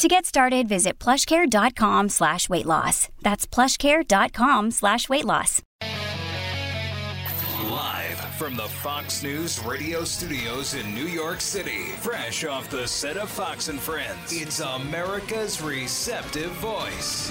To get started, visit plushcare.com slash weight loss. That's plushcare.com slash weight loss. Live from the Fox News radio studios in New York City, fresh off the set of Fox and Friends, it's America's receptive voice.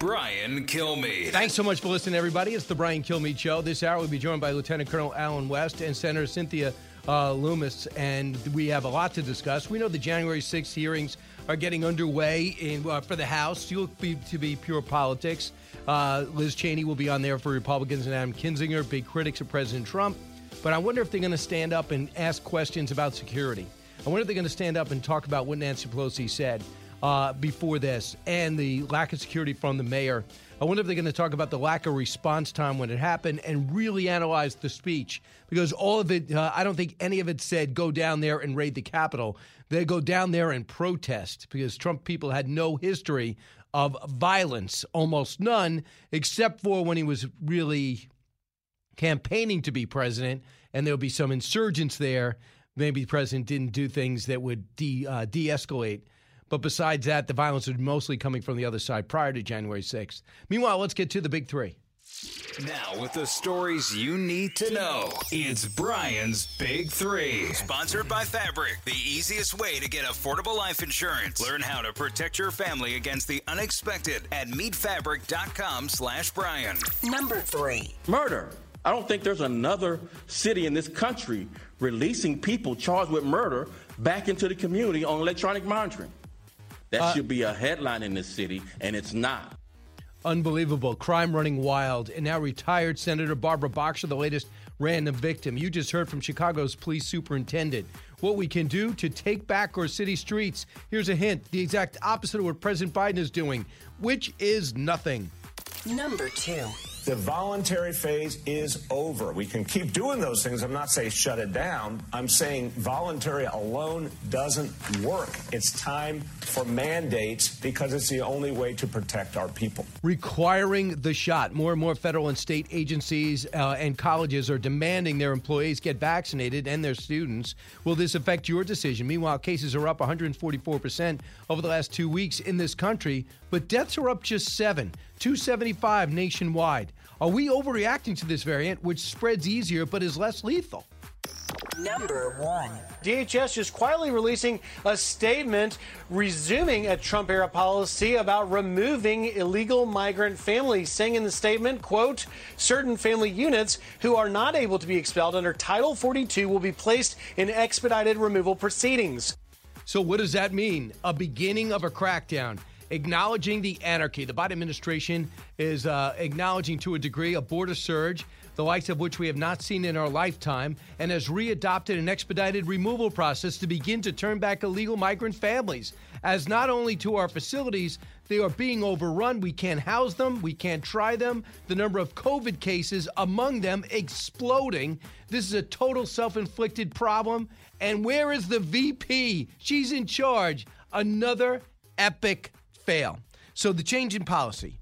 Brian Kilmeade. Thanks so much for listening, everybody. It's the Brian Kilmeade Show. This hour we'll be joined by Lieutenant Colonel Allen West and Senator Cynthia uh, Lummis, and we have a lot to discuss. We know the January 6th hearings are getting underway in, uh, for the House. You'll be to be pure politics. Uh, Liz Cheney will be on there for Republicans and Adam Kinzinger, big critics of President Trump. But I wonder if they're going to stand up and ask questions about security. I wonder if they're going to stand up and talk about what Nancy Pelosi said uh, before this and the lack of security from the mayor. I wonder if they're going to talk about the lack of response time when it happened and really analyze the speech because all of it, uh, I don't think any of it said go down there and raid the Capitol. They go down there and protest because Trump people had no history of violence, almost none, except for when he was really campaigning to be president and there'll be some insurgents there. Maybe the president didn't do things that would de uh, escalate. But besides that, the violence was mostly coming from the other side prior to January 6th. Meanwhile, let's get to the big three. Now, with the stories you need to know, it's Brian's Big Three. Sponsored by Fabric, the easiest way to get affordable life insurance. Learn how to protect your family against the unexpected at meetfabric.com slash Brian. Number three. Murder. I don't think there's another city in this country releasing people charged with murder back into the community on electronic monitoring. That uh, should be a headline in this city, and it's not. Unbelievable. Crime running wild. And now retired Senator Barbara Boxer, the latest random victim. You just heard from Chicago's police superintendent. What we can do to take back our city streets. Here's a hint the exact opposite of what President Biden is doing, which is nothing. Number two. The voluntary phase is over. We can keep doing those things. I'm not saying shut it down. I'm saying voluntary alone doesn't work. It's time for mandates because it's the only way to protect our people. Requiring the shot. More and more federal and state agencies uh, and colleges are demanding their employees get vaccinated and their students. Will this affect your decision? Meanwhile, cases are up 144% over the last two weeks in this country, but deaths are up just seven. 275 nationwide. Are we overreacting to this variant, which spreads easier but is less lethal? Number one. DHS is quietly releasing a statement resuming a Trump era policy about removing illegal migrant families, saying in the statement, quote, certain family units who are not able to be expelled under Title 42 will be placed in expedited removal proceedings. So, what does that mean? A beginning of a crackdown acknowledging the anarchy. The Biden administration is uh, acknowledging to a degree a border surge, the likes of which we have not seen in our lifetime, and has readopted an expedited removal process to begin to turn back illegal migrant families. As not only to our facilities, they are being overrun. We can't house them. We can't try them. The number of COVID cases among them exploding. This is a total self inflicted problem. And where is the VP? She's in charge. Another epic fail. So the change in policy.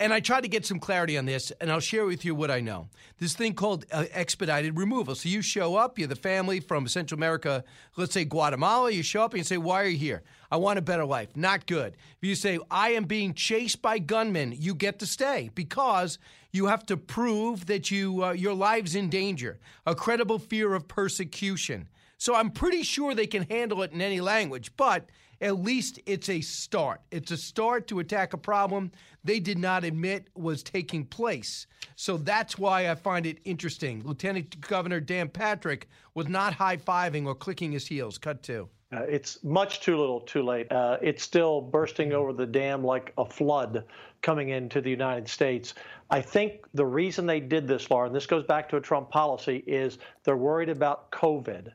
And I tried to get some clarity on this, and I'll share with you what I know. This thing called uh, expedited removal. So you show up, you're the family from Central America, let's say Guatemala, you show up and you say, Why are you here? I want a better life. Not good. If you say, I am being chased by gunmen, you get to stay because you have to prove that you, uh, your life's in danger, a credible fear of persecution. So I'm pretty sure they can handle it in any language, but at least it's a start. It's a start to attack a problem they did not admit was taking place. So that's why I find it interesting. Lieutenant Governor Dan Patrick was not high fiving or clicking his heels. Cut two. Uh, it's much too little, too late. Uh, it's still bursting over the dam like a flood coming into the United States. I think the reason they did this, Laura, and this goes back to a Trump policy, is they're worried about COVID.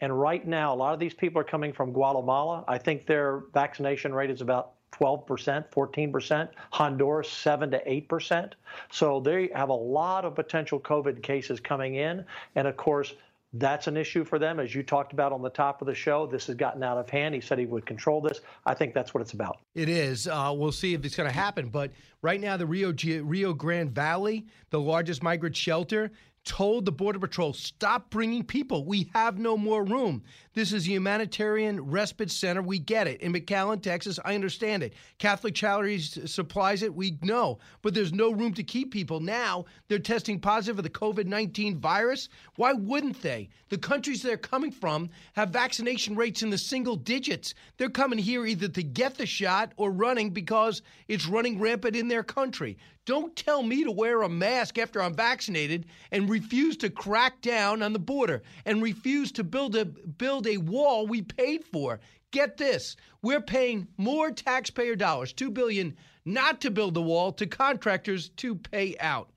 And right now, a lot of these people are coming from Guatemala. I think their vaccination rate is about 12%, 14%, Honduras 7 to 8%. So they have a lot of potential COVID cases coming in. And of course, that's an issue for them. As you talked about on the top of the show, this has gotten out of hand. He said he would control this. I think that's what it's about. It is. Uh, we'll see if it's going to happen. But right now, the Rio, Rio Grande Valley, the largest migrant shelter, told the Border Patrol, stop bringing people. We have no more room. This is a humanitarian respite center. We get it. In McAllen, Texas, I understand it. Catholic Charities supplies it. We know. But there's no room to keep people. Now they're testing positive for the COVID 19 virus. Why wouldn't they? The countries they're coming from have vaccination rates in the single digits. They're coming here either to get the shot or running because it's running rampant in their country. Don't tell me to wear a mask after I'm vaccinated and refuse to crack down on the border and refuse to build a build a wall we paid for. Get this, we're paying more taxpayer dollars, 2 billion not to build the wall to contractors to pay out.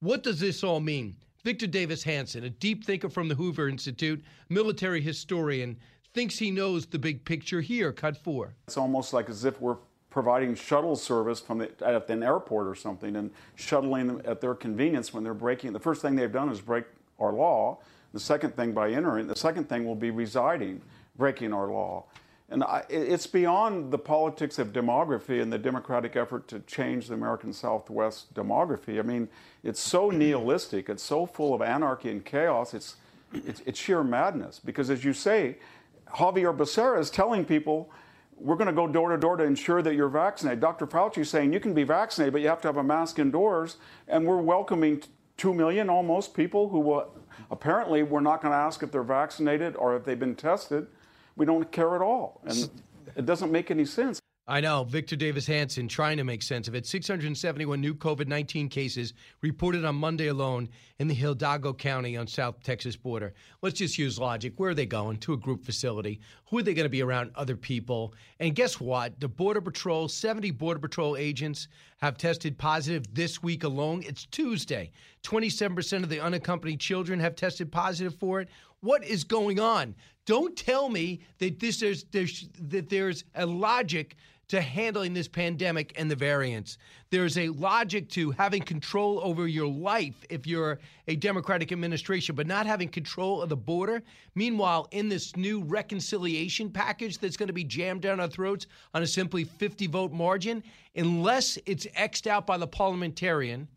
What does this all mean? Victor Davis Hanson, a deep thinker from the Hoover Institute, military historian, thinks he knows the big picture here. Cut 4. It's almost like as if we're providing shuttle service from the, at an airport or something and shuttling them at their convenience when they're breaking. The first thing they've done is break our law. The second thing by entering. The second thing will be residing, breaking our law. And I, it's beyond the politics of demography and the democratic effort to change the American Southwest demography. I mean, it's so nihilistic. It's so full of anarchy and chaos. It's, it's, it's sheer madness. Because as you say, Xavier Becerra is telling people we're going to go door to door to ensure that you're vaccinated. Dr. Fauci is saying you can be vaccinated, but you have to have a mask indoors. And we're welcoming 2 million almost people who will, apparently we're not going to ask if they're vaccinated or if they've been tested. We don't care at all. And it doesn't make any sense. I know. Victor Davis Hanson trying to make sense of it. 671 new COVID 19 cases reported on Monday alone in the Hidalgo County on South Texas border. Let's just use logic. Where are they going? To a group facility. Who are they going to be around? Other people. And guess what? The Border Patrol, 70 Border Patrol agents have tested positive this week alone. It's Tuesday. 27% of the unaccompanied children have tested positive for it. What is going on? Don't tell me that this there's, there's that there's a logic to handling this pandemic and the variants. There's a logic to having control over your life if you're a Democratic administration, but not having control of the border. Meanwhile, in this new reconciliation package that's going to be jammed down our throats on a simply 50 vote margin, unless it's X'd out by the parliamentarian,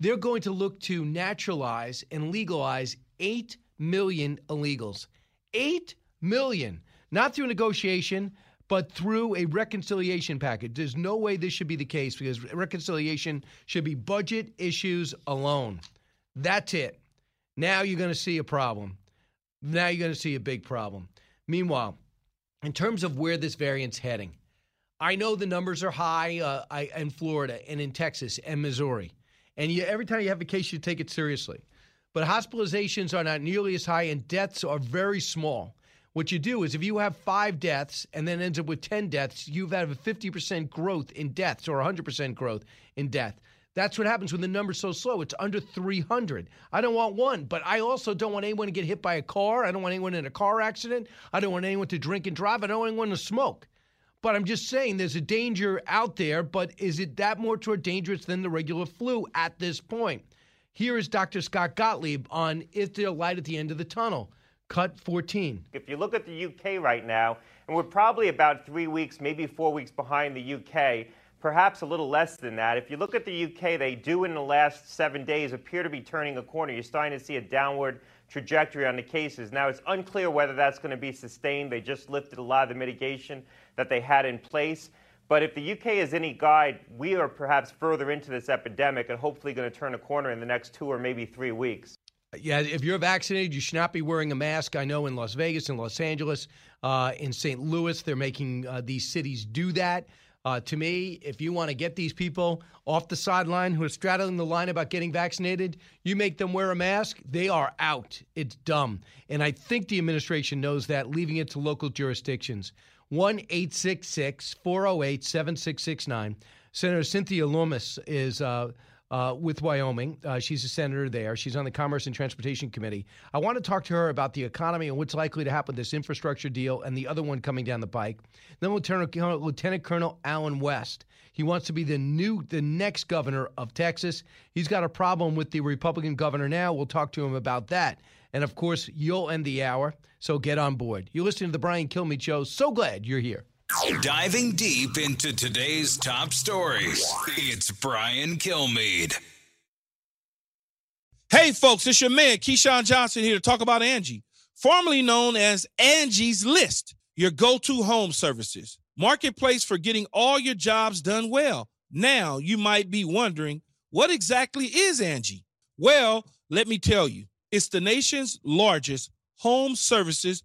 they're going to look to naturalize and legalize 8 million illegals. 8 million. Not through negotiation, but through a reconciliation package. There's no way this should be the case because reconciliation should be budget issues alone. That's it. Now you're going to see a problem. Now you're going to see a big problem. Meanwhile, in terms of where this variant's heading, I know the numbers are high uh, I, in Florida and in Texas and Missouri. And you, every time you have a case, you take it seriously. But hospitalizations are not nearly as high, and deaths are very small. What you do is if you have five deaths and then ends up with 10 deaths, you've had a 50% growth in deaths or 100% growth in death. That's what happens when the number's so slow. It's under 300. I don't want one, but I also don't want anyone to get hit by a car. I don't want anyone in a car accident. I don't want anyone to drink and drive. I don't want anyone to smoke. But I'm just saying there's a danger out there, but is it that more toward dangerous than the regular flu at this point? Here is Dr. Scott Gottlieb on Is There Light at the End of the Tunnel? Cut 14. If you look at the UK right now, and we're probably about three weeks, maybe four weeks behind the UK, perhaps a little less than that. If you look at the UK, they do in the last seven days appear to be turning a corner. You're starting to see a downward trajectory on the cases. Now, it's unclear whether that's going to be sustained. They just lifted a lot of the mitigation that they had in place. But if the UK is any guide, we are perhaps further into this epidemic and hopefully going to turn a corner in the next two or maybe three weeks. Yeah, if you're vaccinated, you should not be wearing a mask. I know in Las Vegas, in Los Angeles, uh, in St. Louis, they're making uh, these cities do that. Uh, to me, if you want to get these people off the sideline who are straddling the line about getting vaccinated, you make them wear a mask, they are out. It's dumb. And I think the administration knows that, leaving it to local jurisdictions. 1 866 408 7669. Senator Cynthia Lummis is uh, uh, with Wyoming. Uh, she's a senator there. She's on the Commerce and Transportation Committee. I want to talk to her about the economy and what's likely to happen with this infrastructure deal and the other one coming down the pike. Then Lieutenant, Lieutenant Colonel Allen West. He wants to be the new, the next governor of Texas. He's got a problem with the Republican governor now. We'll talk to him about that. And of course, you'll end the hour, so get on board. You're listening to the Brian Kilmeade Show. So glad you're here. Diving deep into today's top stories, it's Brian Kilmeade. Hey, folks, it's your man, Keyshawn Johnson, here to talk about Angie, formerly known as Angie's List, your go to home services. Marketplace for getting all your jobs done well. Now, you might be wondering, what exactly is Angie? Well, let me tell you, it's the nation's largest home services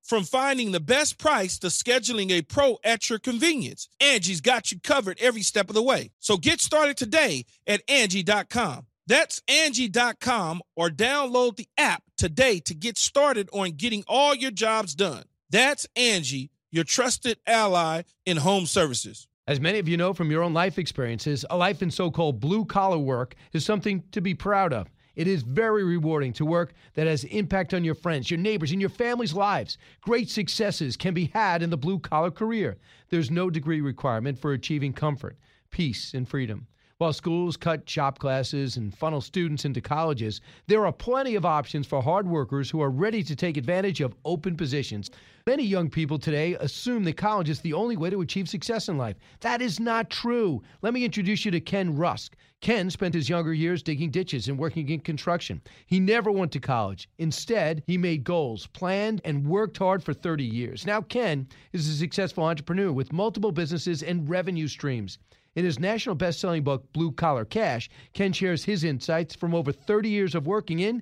From finding the best price to scheduling a pro at your convenience, Angie's got you covered every step of the way. So get started today at Angie.com. That's Angie.com or download the app today to get started on getting all your jobs done. That's Angie, your trusted ally in home services. As many of you know from your own life experiences, a life in so called blue collar work is something to be proud of. It is very rewarding to work that has impact on your friends, your neighbors, and your family's lives. Great successes can be had in the blue collar career. There's no degree requirement for achieving comfort, peace, and freedom. While schools cut shop classes and funnel students into colleges, there are plenty of options for hard workers who are ready to take advantage of open positions. Many young people today assume that college is the only way to achieve success in life. That is not true. Let me introduce you to Ken Rusk. Ken spent his younger years digging ditches and working in construction. He never went to college. Instead, he made goals, planned, and worked hard for 30 years. Now, Ken is a successful entrepreneur with multiple businesses and revenue streams. In his national best selling book, Blue Collar Cash, Ken shares his insights from over 30 years of working in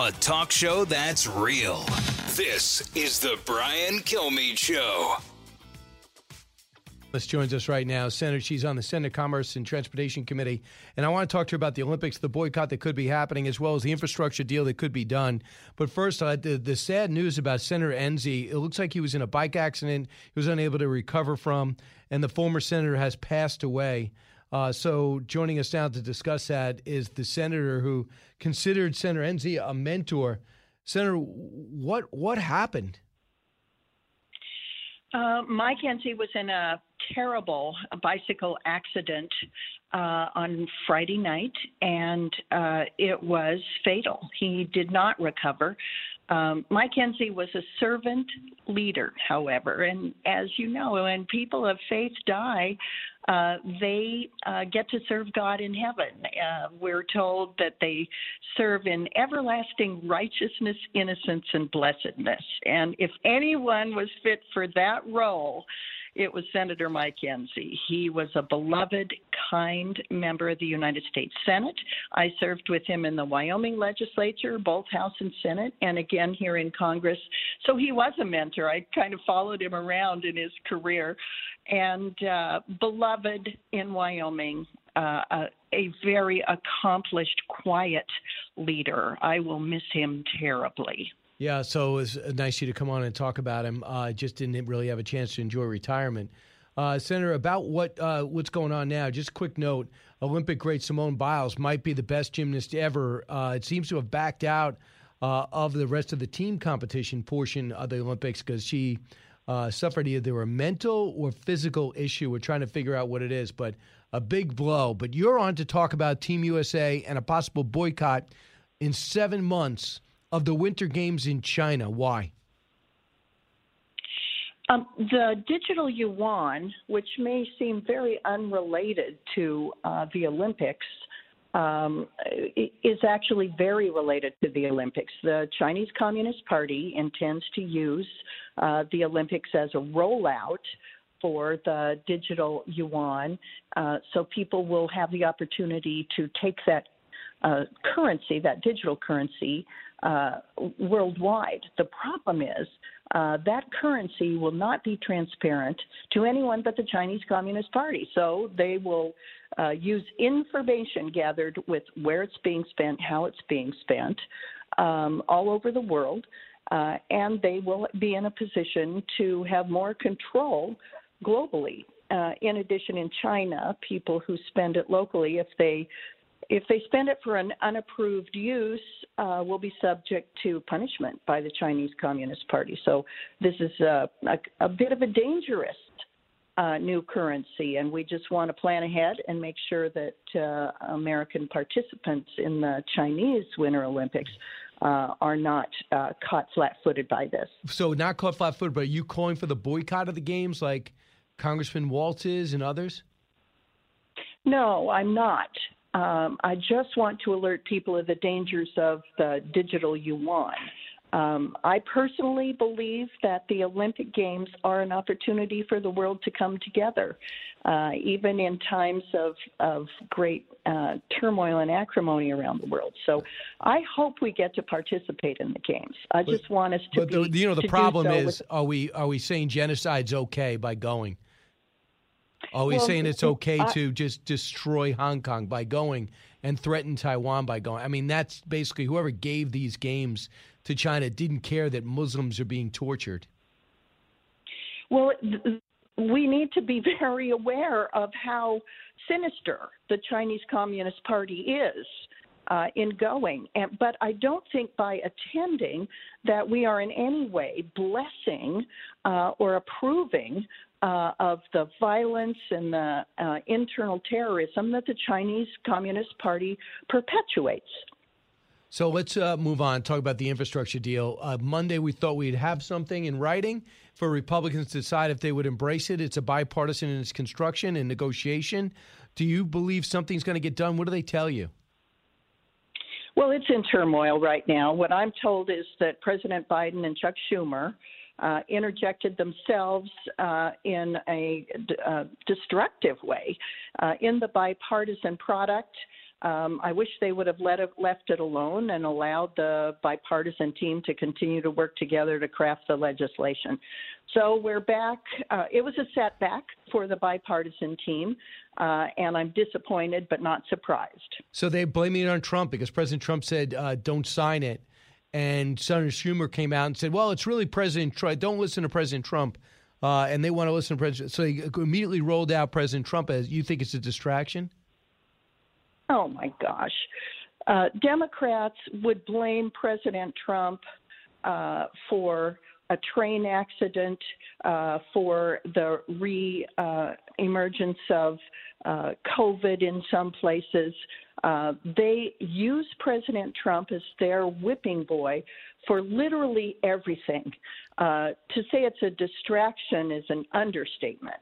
A talk show that's real. This is the Brian Kilmeade Show. Liz joins us right now. Senator, she's on the Senate Commerce and Transportation Committee, and I want to talk to her about the Olympics, the boycott that could be happening, as well as the infrastructure deal that could be done. But first, uh, the, the sad news about Senator Enzi. It looks like he was in a bike accident. He was unable to recover from, and the former senator has passed away. Uh, so joining us now to discuss that is the senator who considered Senator Enzi a mentor. Senator, what what happened? Uh, Mike Enzi was in a terrible bicycle accident uh, on Friday night, and uh, it was fatal. He did not recover. Um, Mike Enzi was a servant leader, however, and as you know, when people of faith die, uh, they uh, get to serve God in heaven. Uh, we're told that they serve in everlasting righteousness, innocence, and blessedness. And if anyone was fit for that role, it was Senator Mike Enzi. He was a beloved, kind member of the United States Senate. I served with him in the Wyoming legislature, both House and Senate, and again here in Congress. So he was a mentor. I kind of followed him around in his career and uh, beloved in Wyoming. uh, a, a very accomplished, quiet leader. I will miss him terribly. Yeah, so it was nice of you to come on and talk about him. Uh, just didn't really have a chance to enjoy retirement. Uh, Senator, about what uh, what's going on now? Just a quick note: Olympic great Simone Biles might be the best gymnast ever. Uh, it seems to have backed out uh, of the rest of the team competition portion of the Olympics because she uh, suffered either a mental or physical issue. We're trying to figure out what it is, but a big blow. But you're on to talk about Team USA and a possible boycott in seven months of the Winter Games in China. Why? Um, the digital yuan, which may seem very unrelated to uh, the Olympics, um, is actually very related to the Olympics. The Chinese Communist Party intends to use uh, the Olympics as a rollout for the digital yuan, uh, so people will have the opportunity to take that uh, currency, that digital currency, uh, worldwide. The problem is uh, that currency will not be transparent to anyone but the Chinese Communist Party. So they will uh, use information gathered with where it's being spent, how it's being spent, um, all over the world, uh, and they will be in a position to have more control globally. Uh, in addition, in China, people who spend it locally, if they if they spend it for an unapproved use, uh, will be subject to punishment by the Chinese Communist Party. So this is a, a, a bit of a dangerous uh, new currency, and we just want to plan ahead and make sure that uh, American participants in the Chinese Winter Olympics uh, are not uh, caught flat-footed by this. So not caught flat-footed, but are you calling for the boycott of the games, like Congressman Waltz is and others? No, I'm not. Um, I just want to alert people of the dangers of the digital yuan. Um, I personally believe that the Olympic Games are an opportunity for the world to come together, uh, even in times of, of great uh, turmoil and acrimony around the world. So I hope we get to participate in the games. I but, just want us to but be. The, you know, the problem so is, with, are we are we saying genocide's okay by going? Are we Well, saying it's okay I- to just destroy Hong Kong by going and threaten Taiwan by going? I mean, that's basically whoever gave these games to China didn't care that Muslims are being tortured. Well, th- we need to be very aware of how sinister the Chinese Communist Party is. Uh, in going, and, but I don't think by attending that we are in any way blessing uh, or approving uh, of the violence and the uh, internal terrorism that the Chinese Communist Party perpetuates. So let's uh, move on. Talk about the infrastructure deal. Uh, Monday, we thought we'd have something in writing for Republicans to decide if they would embrace it. It's a bipartisan in its construction and negotiation. Do you believe something's going to get done? What do they tell you? Well, it's in turmoil right now. What I'm told is that President Biden and Chuck Schumer uh, interjected themselves uh, in a d- uh, destructive way uh, in the bipartisan product. Um, I wish they would have let it, left it alone and allowed the bipartisan team to continue to work together to craft the legislation. So we're back. Uh, it was a setback for the bipartisan team, uh, and I'm disappointed but not surprised. So they blaming it on Trump because President Trump said, don't sign it. And Senator Schumer came out and said, well, it's really President Trump. Don't listen to President Trump. Uh, and they want to listen to President. So they immediately rolled out President Trump as you think it's a distraction? Oh my gosh. Uh, Democrats would blame President Trump uh, for a train accident, uh, for the re uh, emergence of uh, COVID in some places. Uh, they use President Trump as their whipping boy for literally everything. Uh, to say it's a distraction is an understatement.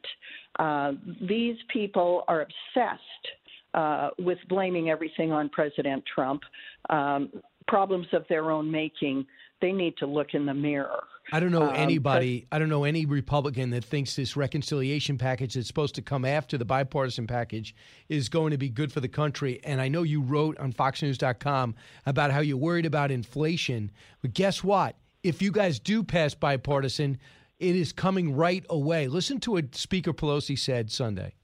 Uh, these people are obsessed uh, with blaming everything on President Trump. Um, problems of their own making. They need to look in the mirror. I don't know Um, anybody. I don't know any Republican that thinks this reconciliation package that's supposed to come after the bipartisan package is going to be good for the country. And I know you wrote on FoxNews.com about how you're worried about inflation. But guess what? If you guys do pass bipartisan, it is coming right away. Listen to what Speaker Pelosi said Sunday.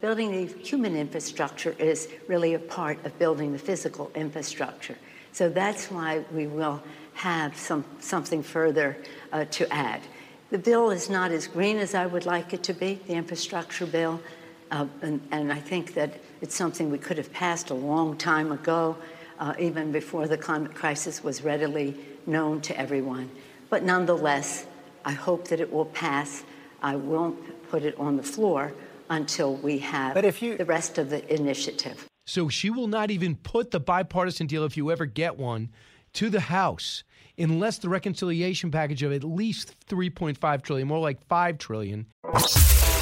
Building the human infrastructure is really a part of building the physical infrastructure. So that's why we will have some, something further uh, to add. The bill is not as green as I would like it to be, the infrastructure bill, uh, and, and, I think that it's something we could have passed a long time ago, uh, even before the climate crisis was readily known to everyone. But nonetheless, I hope that it will pass. I won't put it on the floor until we have but if you, the rest of the initiative. So she will not even put the bipartisan deal, if you ever get one, to the House unless the reconciliation package of at least 3.5 trillion, more like 5 trillion,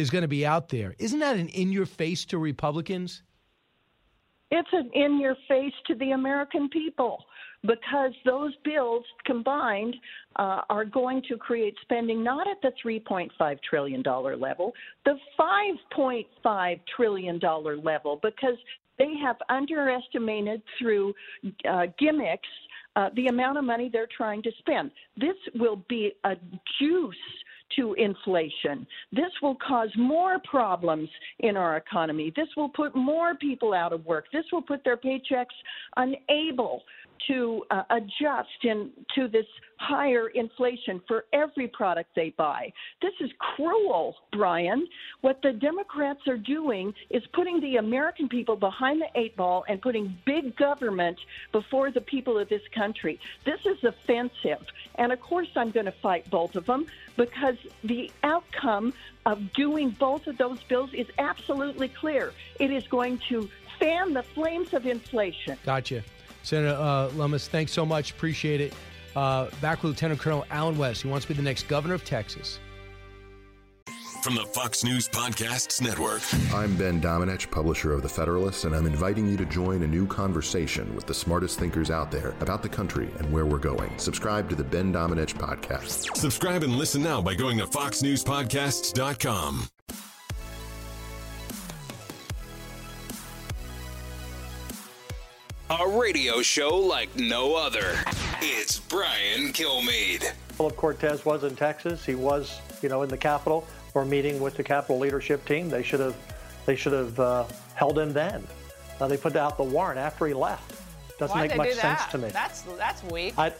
is going to be out there. Isn't that an in your face to Republicans? It's an in your face to the American people because those bills combined uh, are going to create spending not at the $3.5 trillion level, the $5.5 trillion level, because they have underestimated through uh, gimmicks uh, the amount of money they're trying to spend. This will be a juice to inflation. This will cause more problems in our economy. This will put more people out of work. This will put their paychecks unable to uh, adjust in, to this higher inflation for every product they buy. This is cruel, Brian. What the Democrats are doing is putting the American people behind the eight ball and putting big government before the people of this country. This is offensive. And of course, I'm going to fight both of them because the outcome of doing both of those bills is absolutely clear. It is going to fan the flames of inflation. Gotcha. Senator uh, Lummis, thanks so much. Appreciate it. Uh, back with Lieutenant Colonel Allen West. He wants to be the next governor of Texas. From the Fox News Podcasts Network. I'm Ben Domenech, publisher of The Federalist, and I'm inviting you to join a new conversation with the smartest thinkers out there about the country and where we're going. Subscribe to the Ben Domenech Podcast. Subscribe and listen now by going to foxnewspodcasts.com. A radio show like no other. It's Brian Kilmeade. Philip Cortez was in Texas. He was, you know, in the Capitol for a meeting with the Capitol leadership team. They should have, they should have uh, held him then. Now they put out the warrant after he left. Doesn't Why'd make much sense to me. That's that's weak. I,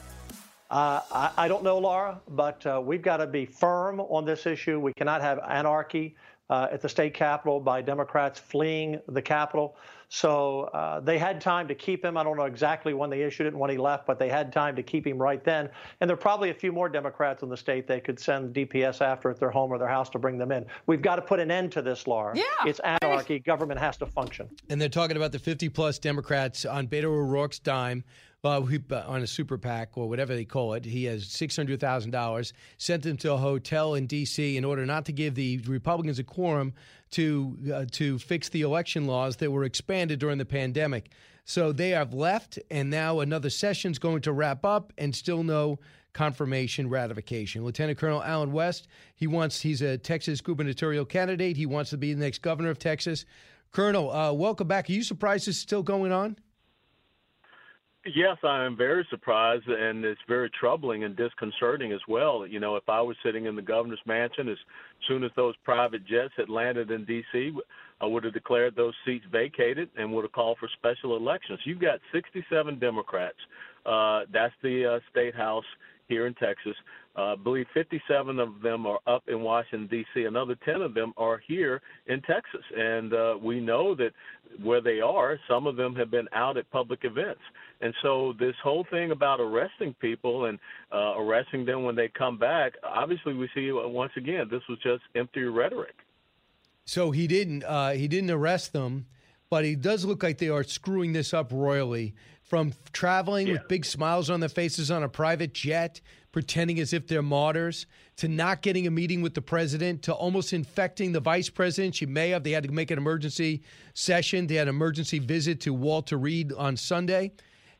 uh, I, I, don't know, Laura, but uh, we've got to be firm on this issue. We cannot have anarchy uh, at the state capitol by Democrats fleeing the Capitol. So uh, they had time to keep him. I don't know exactly when they issued it and when he left, but they had time to keep him right then. And there are probably a few more Democrats in the state they could send DPS after at their home or their house to bring them in. We've got to put an end to this, Laura. Yeah. It's anarchy. Government has to function. And they're talking about the 50 plus Democrats on Beto O'Rourke's dime uh, on a super PAC or whatever they call it. He has $600,000, sent him to a hotel in D.C. in order not to give the Republicans a quorum to, uh, to fix the election laws that were expanded during the pandemic. So they have left, and now another session's going to wrap up, and still no confirmation ratification. Lieutenant Colonel Allen West, he wants he's a Texas gubernatorial candidate. He wants to be the next governor of Texas. Colonel, uh, welcome back. Are you surprised this is still going on? Yes, I am very surprised, and it's very troubling and disconcerting as well. You know, if I was sitting in the governor's mansion, as soon as those private jets had landed in D.C., I would have declared those seats vacated and would have called for special elections. You've got 67 Democrats. Uh, that's the uh, state house here in Texas. Uh, I believe 57 of them are up in Washington, D.C. Another 10 of them are here in Texas. And uh, we know that where they are, some of them have been out at public events. And so this whole thing about arresting people and uh, arresting them when they come back, obviously we see uh, once again this was just empty rhetoric. So he didn't uh, he didn't arrest them but he does look like they are screwing this up royally. From traveling with big smiles on their faces on a private jet, pretending as if they're martyrs, to not getting a meeting with the president, to almost infecting the vice president. She may have. They had to make an emergency session. They had an emergency visit to Walter Reed on Sunday.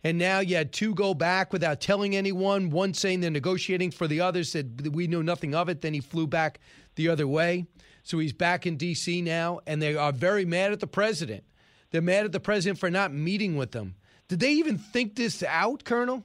And now you had two go back without telling anyone. One saying they're negotiating for the other, said we knew nothing of it. Then he flew back the other way. So he's back in D.C. now, and they are very mad at the president. They're mad at the president for not meeting with them. Did they even think this out, Colonel?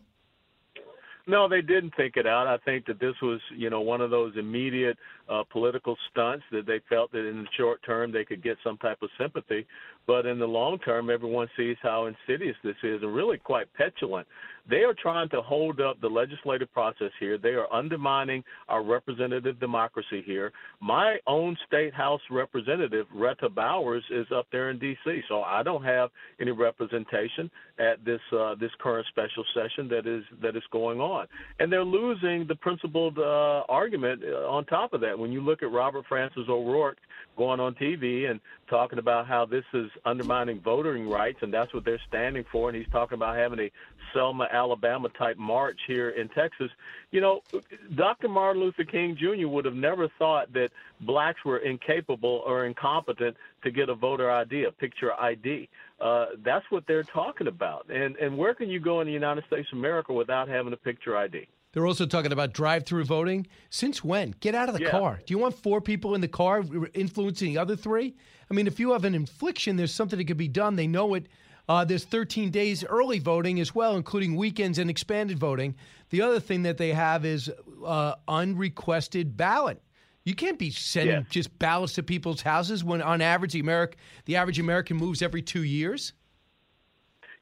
No, they didn't think it out. I think that this was, you know, one of those immediate uh, political stunts that they felt that in the short term they could get some type of sympathy, but in the long term, everyone sees how insidious this is and really quite petulant. They are trying to hold up the legislative process here. They are undermining our representative democracy here. My own state house representative, Rhetta Bowers, is up there in D.C., so I don't have any representation at this uh, this current special session that is that is going on, and they're losing the principled uh, argument uh, on top of that. When you look at Robert Francis O'Rourke going on TV and talking about how this is undermining voting rights, and that's what they're standing for. And he's talking about having a Selma, Alabama type march here in Texas. You know, Dr. Martin Luther King Jr. would have never thought that blacks were incapable or incompetent to get a voter ID, a picture ID. Uh, that's what they're talking about. And and where can you go in the United States of America without having a picture ID? They're also talking about drive-through voting. Since when? Get out of the Yeah. car. Do you want four people in the car influencing the other three? I mean, if you have an infliction, there's something that could be done. They know it. Uh, there's 13 days early voting as well, including weekends and expanded voting. The other thing that they have is uh, unrequested ballot. You can't be sending Yes. just ballots to people's houses when, on average, the American the average American moves every two years.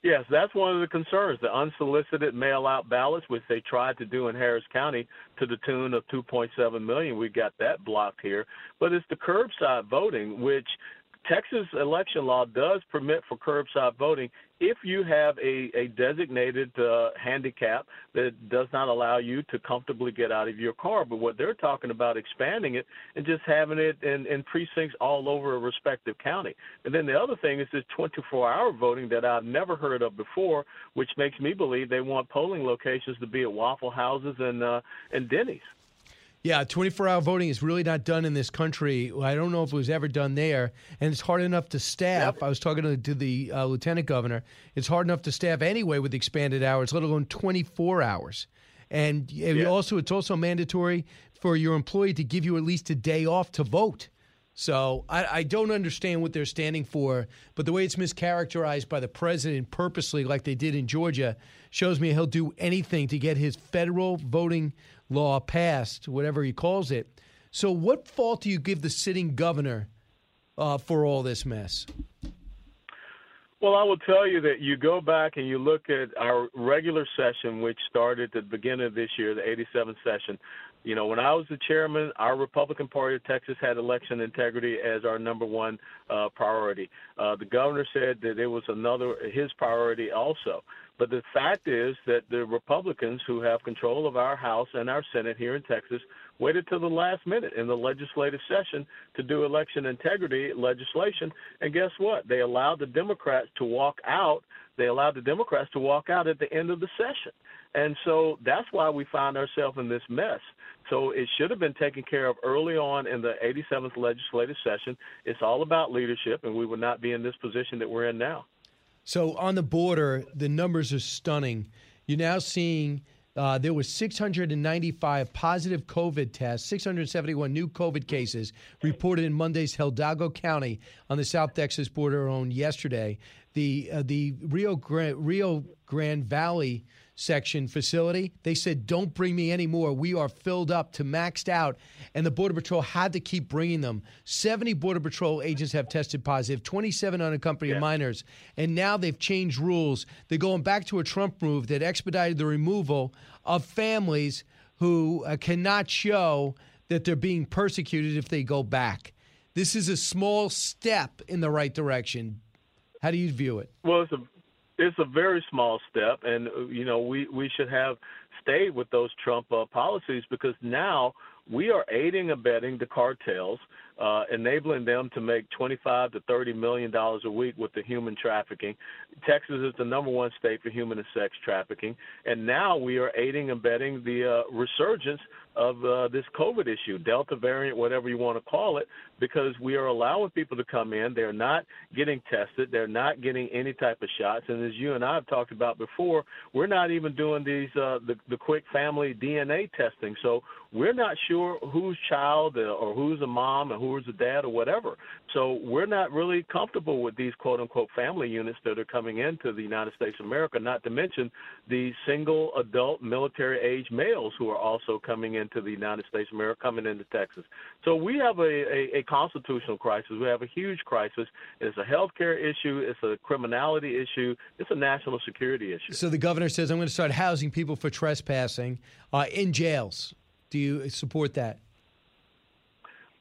Yes, that's one of the concerns. The unsolicited mail out ballots, which they tried to do in Harris County to the tune of 2.7 million. We got that blocked here. But it's the curbside voting, which Texas election law does permit for curbside voting if you have a, a designated uh, handicap that does not allow you to comfortably get out of your car. But what they're talking about expanding it and just having it in, in precincts all over a respective county. And then the other thing is this 24-hour voting that I've never heard of before, which makes me believe they want polling locations to be at Waffle Houses and uh, and Denny's. Yeah, 24 hour voting is really not done in this country. I don't know if it was ever done there. And it's hard enough to staff. I was talking to, to the uh, lieutenant governor. It's hard enough to staff anyway with expanded hours, let alone 24 hours. And it also, it's also mandatory for your employee to give you at least a day off to vote. So I, I don't understand what they're standing for, but the way it's mischaracterized by the president purposely, like they did in Georgia, shows me he'll do anything to get his federal voting law passed, whatever he calls it. So, what fault do you give the sitting governor uh, for all this mess? Well, I will tell you that you go back and you look at our regular session, which started at the beginning of this year, the 87th session. You know, when I was the chairman, our Republican Party of Texas had election integrity as our number one uh, priority. Uh, the governor said that it was another his priority also. But the fact is that the Republicans who have control of our House and our Senate here in Texas waited till the last minute in the legislative session to do election integrity legislation. And guess what? They allowed the Democrats to walk out. They allowed the Democrats to walk out at the end of the session. And so that's why we find ourselves in this mess. So it should have been taken care of early on in the 87th legislative session. It's all about leadership, and we would not be in this position that we're in now. So on the border, the numbers are stunning. You're now seeing uh, there was 695 positive COVID tests, 671 new COVID cases reported in Monday's Hidalgo County on the South Texas border on yesterday. The uh, the Rio Grande, Rio Grande Valley section facility, they said, "Don't bring me any more. We are filled up to maxed out." And the Border Patrol had to keep bringing them. 70 Border Patrol agents have tested positive, 27 unaccompanied minors, and now they've changed rules. They're going back to a Trump move that expedited the removal of families who uh, cannot show that they're being persecuted if they go back. This is a small step in the right direction. How do you view it? Well, it's a it's a very small step, and uh, you know we we should have stayed with those Trump uh, policies because now we are aiding abetting the cartels uh, enabling them to make 25 to 30 million dollars a week with the human trafficking. Texas is the number one state for human and sex trafficking, and now we are aiding abetting the uh, resurgence of uh, this COVID issue, Delta variant, whatever you want to call it, because we are allowing people to come in. They're not getting tested. They're not getting any type of shots. And as you and I have talked about before, we're not even doing these uh, the, the quick family DNA testing. So we're not sure whose child or who's a mom and who's a dad or whatever. So we're not really comfortable with these quote unquote family units that are coming into the United States of America, not to mention the single adult military age males who are also coming into the United States of America, coming into Texas. So we have a, a, a constitutional crisis. We have a huge crisis. It's a health care issue, it's a criminality issue, it's a national security issue. So the governor says, I'm going to start housing people for trespassing uh, in jails. Do you support that?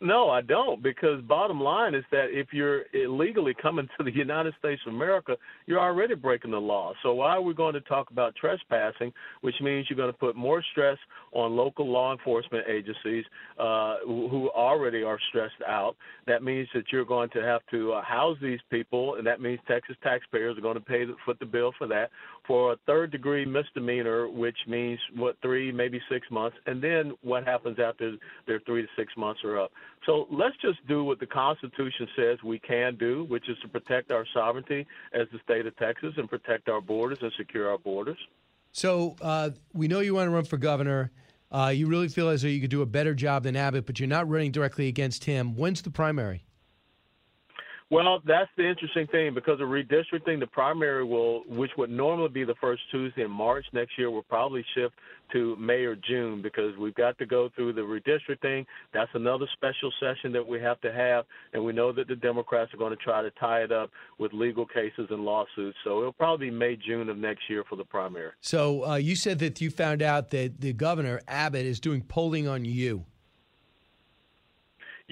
No, I don't, because bottom line is that if you're illegally coming to the United States of America, you're already breaking the law. So why are we going to talk about trespassing, which means you're going to put more stress on local law enforcement agencies uh, who already are stressed out? That means that you're going to have to uh, house these people, and that means Texas taxpayers are going to pay foot the bill for that for a third degree misdemeanor, which means what three, maybe six months, and then what happens after their three to six months are up. So let's just do what the Constitution says we can do, which is to protect our sovereignty as the state of Texas and protect our borders and secure our borders. So uh, we know you want to run for governor. Uh, you really feel as though you could do a better job than Abbott, but you're not running directly against him. When's the primary? Well, that's the interesting thing because of redistricting, the primary will, which would normally be the first Tuesday in March next year, will probably shift to May or June because we've got to go through the redistricting. That's another special session that we have to have, and we know that the Democrats are going to try to tie it up with legal cases and lawsuits. So it'll probably be May, June of next year for the primary. So uh, you said that you found out that the governor, Abbott, is doing polling on you.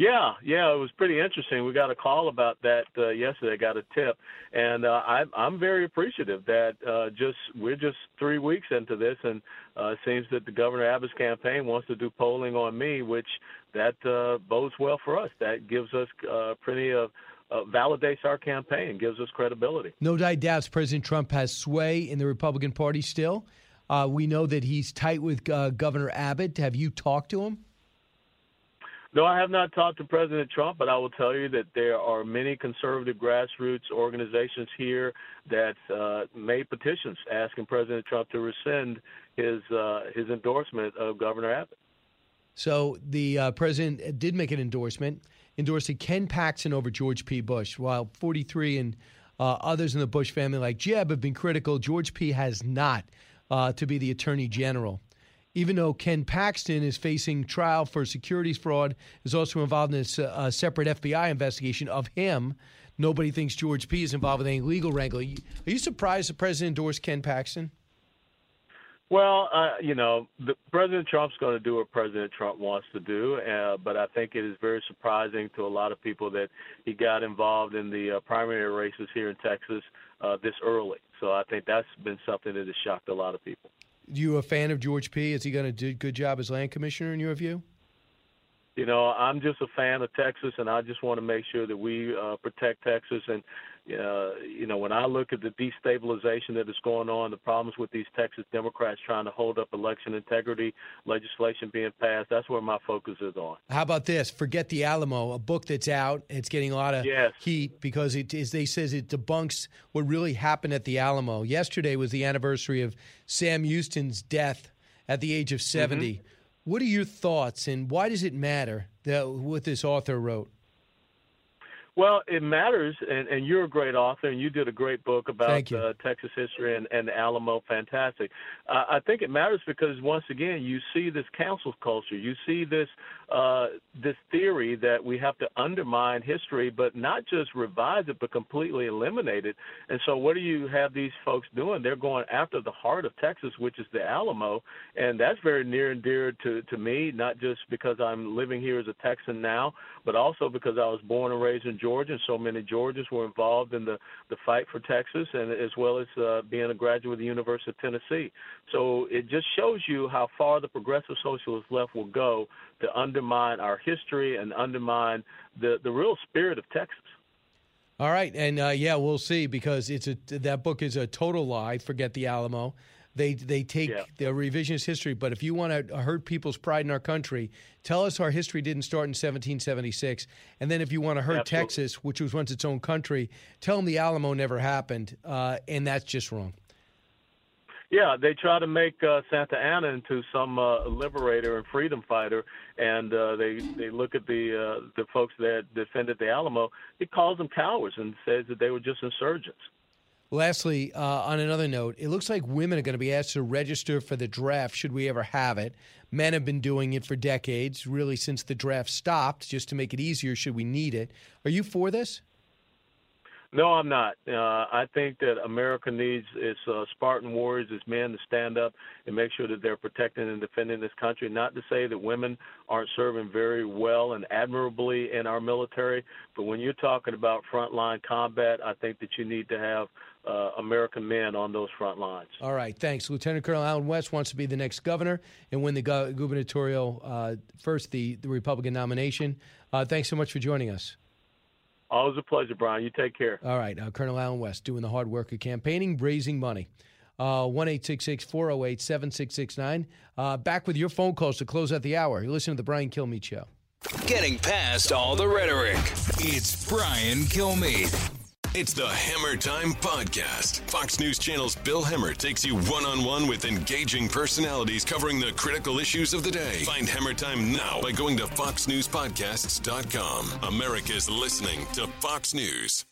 Yeah, yeah, it was pretty interesting. We got a call about that uh, yesterday. Got a tip, and uh, I, I'm very appreciative that uh, just we're just three weeks into this, and uh, it seems that the Governor Abbott's campaign wants to do polling on me, which that uh, bodes well for us. That gives us uh, plenty of uh, validates our campaign, gives us credibility. No doubts President Trump has sway in the Republican Party still. Uh, we know that he's tight with uh, Governor Abbott. Have you talked to him? No, I have not talked to President Trump, but I will tell you that there are many conservative grassroots organizations here that uh, made petitions asking President Trump to rescind his uh, his endorsement of Governor Abbott. So the uh, president did make an endorsement, endorsing Ken Paxton over George P. Bush, while 43 and uh, others in the Bush family, like Jeb, have been critical. George P. has not uh, to be the attorney general even though Ken Paxton is facing trial for securities fraud, is also involved in a uh, separate FBI investigation of him. Nobody thinks George P. is involved with any legal wrangling. Are you surprised the president endorsed Ken Paxton? Well, uh, you know, the, President Trump's going to do what President Trump wants to do, uh, but I think it is very surprising to a lot of people that he got involved in the uh, primary races here in Texas uh, this early. So I think that's been something that has shocked a lot of people you a fan of George P? Is he going to do a good job as land commissioner in your view? You know, I'm just a fan of Texas, and I just want to make sure that we uh, protect Texas. And uh, you know, when I look at the destabilization that is going on, the problems with these Texas Democrats trying to hold up election integrity legislation being passed, that's where my focus is on. How about this? Forget the Alamo, a book that's out. It's getting a lot of yes. heat because it, as they says, it debunks what really happened at the Alamo. Yesterday was the anniversary of Sam Houston's death at the age of 70. Mm-hmm. What are your thoughts, and why does it matter that what this author wrote? Well, it matters, and, and you're a great author, and you did a great book about uh, Texas history and, and the Alamo. Fantastic. Uh, I think it matters because once again, you see this cancel culture. You see this uh, this theory that we have to undermine history, but not just revise it, but completely eliminate it. And so, what do you have these folks doing? They're going after the heart of Texas, which is the Alamo, and that's very near and dear to to me. Not just because I'm living here as a Texan now, but also because I was born and raised in Georgia, and so many Georgians were involved in the, the fight for Texas, and as well as uh, being a graduate of the University of Tennessee. So it just shows you how far the progressive socialist left will go to undermine our history and undermine the, the real spirit of Texas. All right, and uh, yeah, we'll see because it's a that book is a total lie. Forget the Alamo. They they take Yeah. the revisionist history, but if you want to hurt people's pride in our country, tell us our history didn't start in 1776, and then if you want to hurt Absolutely. Texas, which was once its own country, tell them the Alamo never happened, uh, and that's just wrong. Yeah, they try to make uh, Santa Anna into some uh, liberator and freedom fighter, and uh, they they look at the uh, the folks that defended the Alamo. He calls them cowards and says that they were just insurgents. Lastly, uh, on another note, it looks like women are going to be asked to register for the draft should we ever have it. Men have been doing it for decades, really since the draft stopped, just to make it easier should we need it. Are you for this? No, I'm not. Uh, I think that America needs its uh, Spartan warriors, its men to stand up and make sure that they're protecting and defending this country. Not to say that women aren't serving very well and admirably in our military, but when you're talking about frontline combat, I think that you need to have uh, American men on those front lines. All right, thanks. Lieutenant Colonel Allen West wants to be the next governor and win the gu- gubernatorial, uh, first, the, the Republican nomination. Uh, thanks so much for joining us. Always a pleasure, Brian. You take care. All right, uh, Colonel Allen West doing the hard work of campaigning, raising money. Uh, One eight six six four zero eight seven six six nine. Uh, Back with your phone calls to close out the hour. You're listening to the Brian Kilmeade Show. Getting past all the rhetoric. It's Brian Kilmeade. It's the Hemmer Time Podcast. Fox News Channel's Bill Hemmer takes you one on one with engaging personalities covering the critical issues of the day. Find Hemmer Time now by going to FoxNewsPodcasts.com. America's listening to Fox News.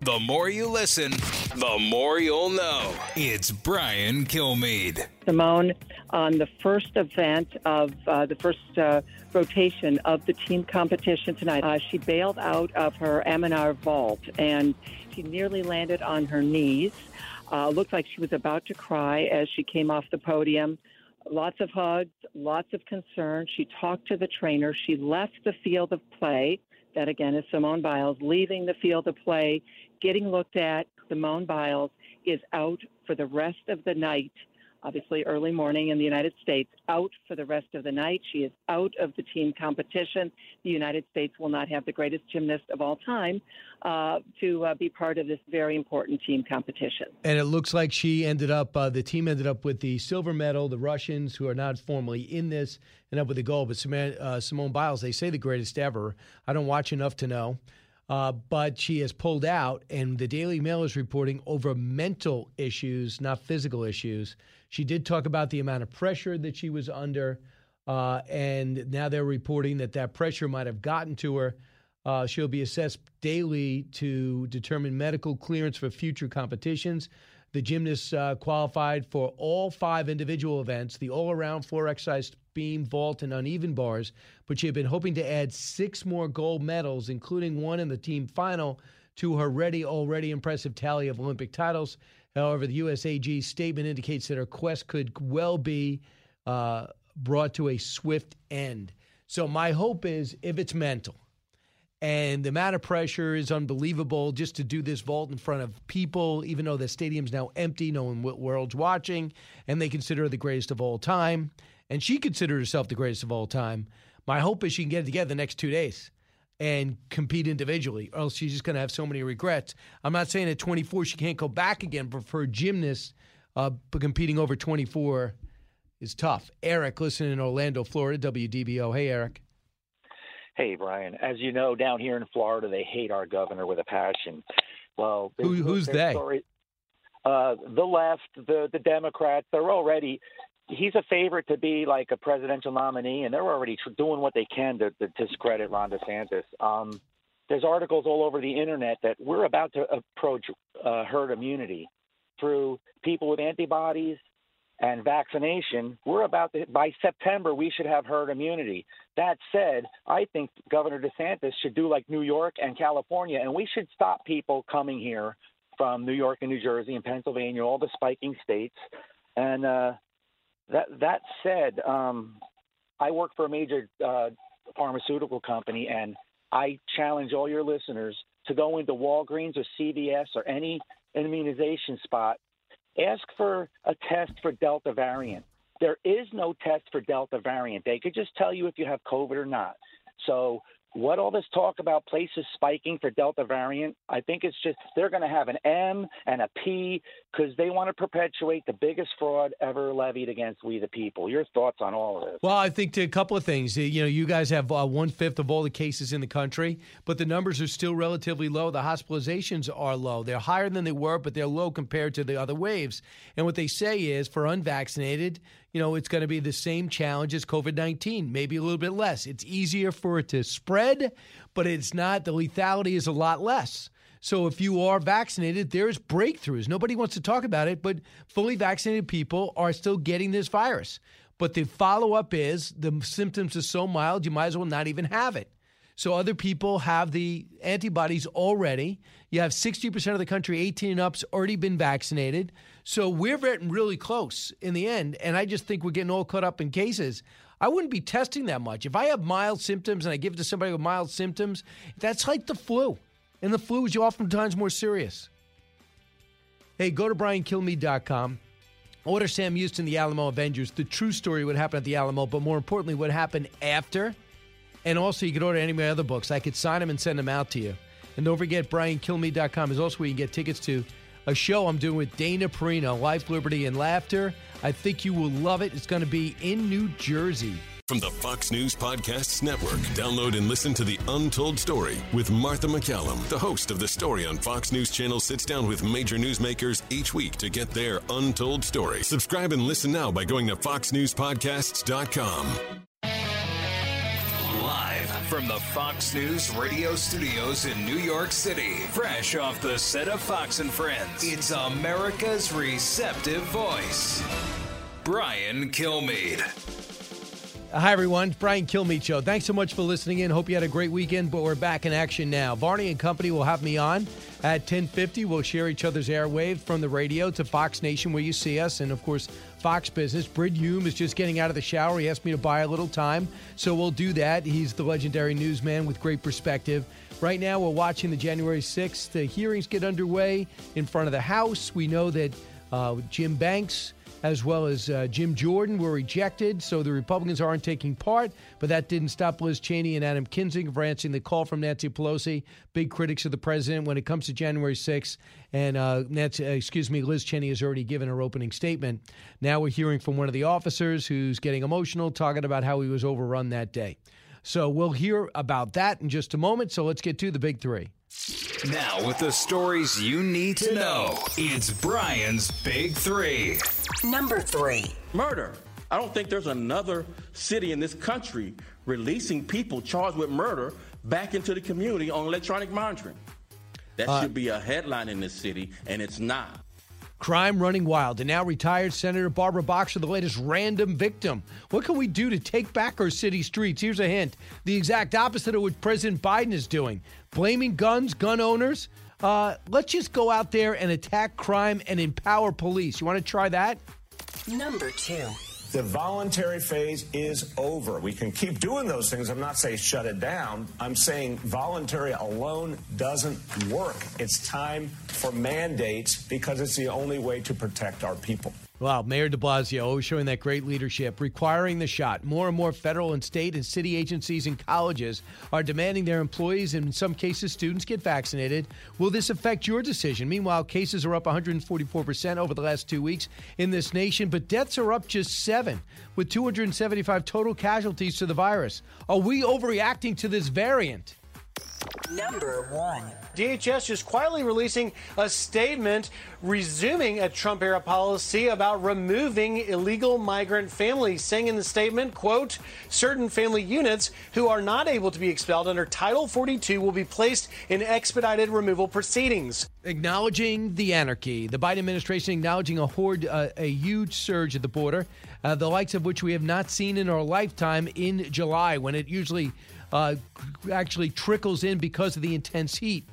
The more you listen, the more you'll know. It's Brian Kilmeade. Simone on the first event of uh, the first uh, rotation of the team competition tonight. Uh, she bailed out of her Amanar vault and she nearly landed on her knees. Uh, looked like she was about to cry as she came off the podium. Lots of hugs, lots of concern. She talked to the trainer. She left the field of play. That again is Simone Biles leaving the field of play, getting looked at. Simone Biles is out for the rest of the night obviously early morning in the United States, out for the rest of the night. She is out of the team competition. The United States will not have the greatest gymnast of all time uh, to uh, be part of this very important team competition. And it looks like she ended up, uh, the team ended up with the silver medal. The Russians, who are not formally in this, ended up with the gold. But Simone, uh, Simone Biles, they say the greatest ever. I don't watch enough to know. Uh, but she has pulled out, and the Daily Mail is reporting over mental issues, not physical issues. She did talk about the amount of pressure that she was under, uh, and now they're reporting that that pressure might have gotten to her. Uh, she'll be assessed daily to determine medical clearance for future competitions. The gymnast uh, qualified for all five individual events the all around floor exercise, beam, vault, and uneven bars, but she had been hoping to add six more gold medals, including one in the team final, to her ready, already impressive tally of Olympic titles. However, the USAG statement indicates that her quest could well be uh, brought to a swift end. So, my hope is if it's mental, and the amount of pressure is unbelievable just to do this vault in front of people, even though the stadium's now empty, no one world's watching, and they consider her the greatest of all time. And she considered herself the greatest of all time. My hope is she can get it together the next two days and compete individually, or else she's just going to have so many regrets. I'm not saying at 24 she can't go back again, but for a gymnast, uh, but competing over 24 is tough. Eric, listening in Orlando, Florida, WDBO. Hey, Eric. Hey, Brian. As you know, down here in Florida, they hate our governor with a passion. Well, Who- who's they? story- uh, the left, the the Democrats. They're already. He's a favorite to be like a presidential nominee, and they're already doing what they can to, to discredit Ron DeSantis. Um, there's articles all over the internet that we're about to approach uh, herd immunity through people with antibodies and vaccination. We're about to, by September, we should have herd immunity. That said, I think Governor DeSantis should do like New York and California, and we should stop people coming here from New York and New Jersey and Pennsylvania, all the spiking states. And uh, that that said, um, I work for a major uh, pharmaceutical company, and I challenge all your listeners to go into Walgreens or CVS or any immunization spot. Ask for a test for Delta variant. There is no test for Delta variant. They could just tell you if you have COVID or not. So what all this talk about places spiking for Delta variant, I think it's just they're going to have an M and a P because they want to perpetuate the biggest fraud ever levied against we the people. Your thoughts on all of this? Well, I think a couple of things. You know, you guys have uh, one fifth of all the cases in the country, but the numbers are still relatively low. The hospitalizations are low. They're higher than they were, but they're low compared to the other waves. And what they say is for unvaccinated, you know, it's going to be the same challenge as COVID 19, maybe a little bit less. It's easier for it to spread, but it's not, the lethality is a lot less. So if you are vaccinated, there's breakthroughs. Nobody wants to talk about it, but fully vaccinated people are still getting this virus. But the follow up is the symptoms are so mild, you might as well not even have it. So other people have the antibodies already. You have 60% of the country, 18 and up's already been vaccinated. So we're getting really close in the end. And I just think we're getting all caught up in cases. I wouldn't be testing that much. If I have mild symptoms and I give it to somebody with mild symptoms, that's like the flu and the flu is oftentimes more serious. Hey, go to briankilmeade.com. Order Sam Houston, the Alamo Avengers, the true story what happened at the Alamo, but more importantly, what happened after. And also, you can order any of my other books. I could sign them and send them out to you. And don't forget, briankilmeade.com is also where you can get tickets to a show I'm doing with Dana Perino, Life, Liberty, and Laughter. I think you will love it. It's going to be in New Jersey. From the Fox News Podcasts Network, download and listen to The Untold Story with Martha MacCallum. The host of The Story on Fox News Channel sits down with major newsmakers each week to get their untold story. Subscribe and listen now by going to foxnewspodcasts.com. Live from the Fox News radio studios in New York City, fresh off the set of Fox and Friends, it's America's receptive voice, Brian Kilmeade. Hi, everyone. Brian Kilmeade Show. Thanks so much for listening in. Hope you had a great weekend, but we're back in action now. Varney and Company will have me on at 1050. We'll share each other's airwaves from the radio to Fox Nation where you see us, and of course, Fox Business. Brit Hume is just getting out of the shower. He asked me to buy a little time, so we'll do that. He's the legendary newsman with great perspective. Right now, we're watching the January 6th. The hearings get underway in front of the House. We know that uh, Jim Banks as well as uh, Jim Jordan were rejected, so the Republicans aren't taking part. But that didn't stop Liz Cheney and Adam Kinzinger from answering the call from Nancy Pelosi, big critics of the president when it comes to January 6th. And uh, Nancy, uh, excuse me, Liz Cheney has already given her opening statement. Now we're hearing from one of the officers who's getting emotional, talking about how he was overrun that day. So we'll hear about that in just a moment. So let's get to the big three. Now, with the stories you need to know, it's Brian's Big Three. Number three. Murder. I don't think there's another city in this country releasing people charged with murder back into the community on electronic monitoring. That Uh, should be a headline in this city, and it's not. Crime running wild. And now retired Senator Barbara Boxer, the latest random victim. What can we do to take back our city streets? Here's a hint the exact opposite of what President Biden is doing blaming guns, gun owners. Uh, let's just go out there and attack crime and empower police. You want to try that? Number two. The voluntary phase is over. We can keep doing those things. I'm not saying shut it down. I'm saying voluntary alone doesn't work. It's time for mandates because it's the only way to protect our people. Wow, Mayor de Blasio showing that great leadership, requiring the shot. More and more federal and state and city agencies and colleges are demanding their employees, and in some cases, students, get vaccinated. Will this affect your decision? Meanwhile, cases are up 144% over the last two weeks in this nation, but deaths are up just seven, with 275 total casualties to the virus. Are we overreacting to this variant? Number one. DHS just quietly releasing a statement resuming a Trump era policy about removing illegal migrant families, saying in the statement, quote, certain family units who are not able to be expelled under Title 42 will be placed in expedited removal proceedings. Acknowledging the anarchy, the Biden administration acknowledging a horde, uh, a huge surge at the border, uh, the likes of which we have not seen in our lifetime in July, when it usually uh, actually trickles in because of the intense heat.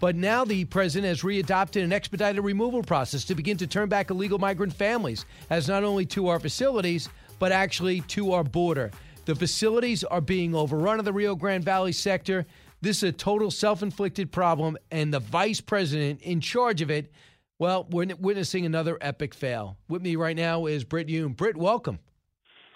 But now the president has readopted an expedited removal process to begin to turn back illegal migrant families, as not only to our facilities, but actually to our border. The facilities are being overrun in the Rio Grande Valley sector. This is a total self inflicted problem, and the vice president in charge of it, well, we're witnessing another epic fail. With me right now is Brit Hume. Brit, welcome.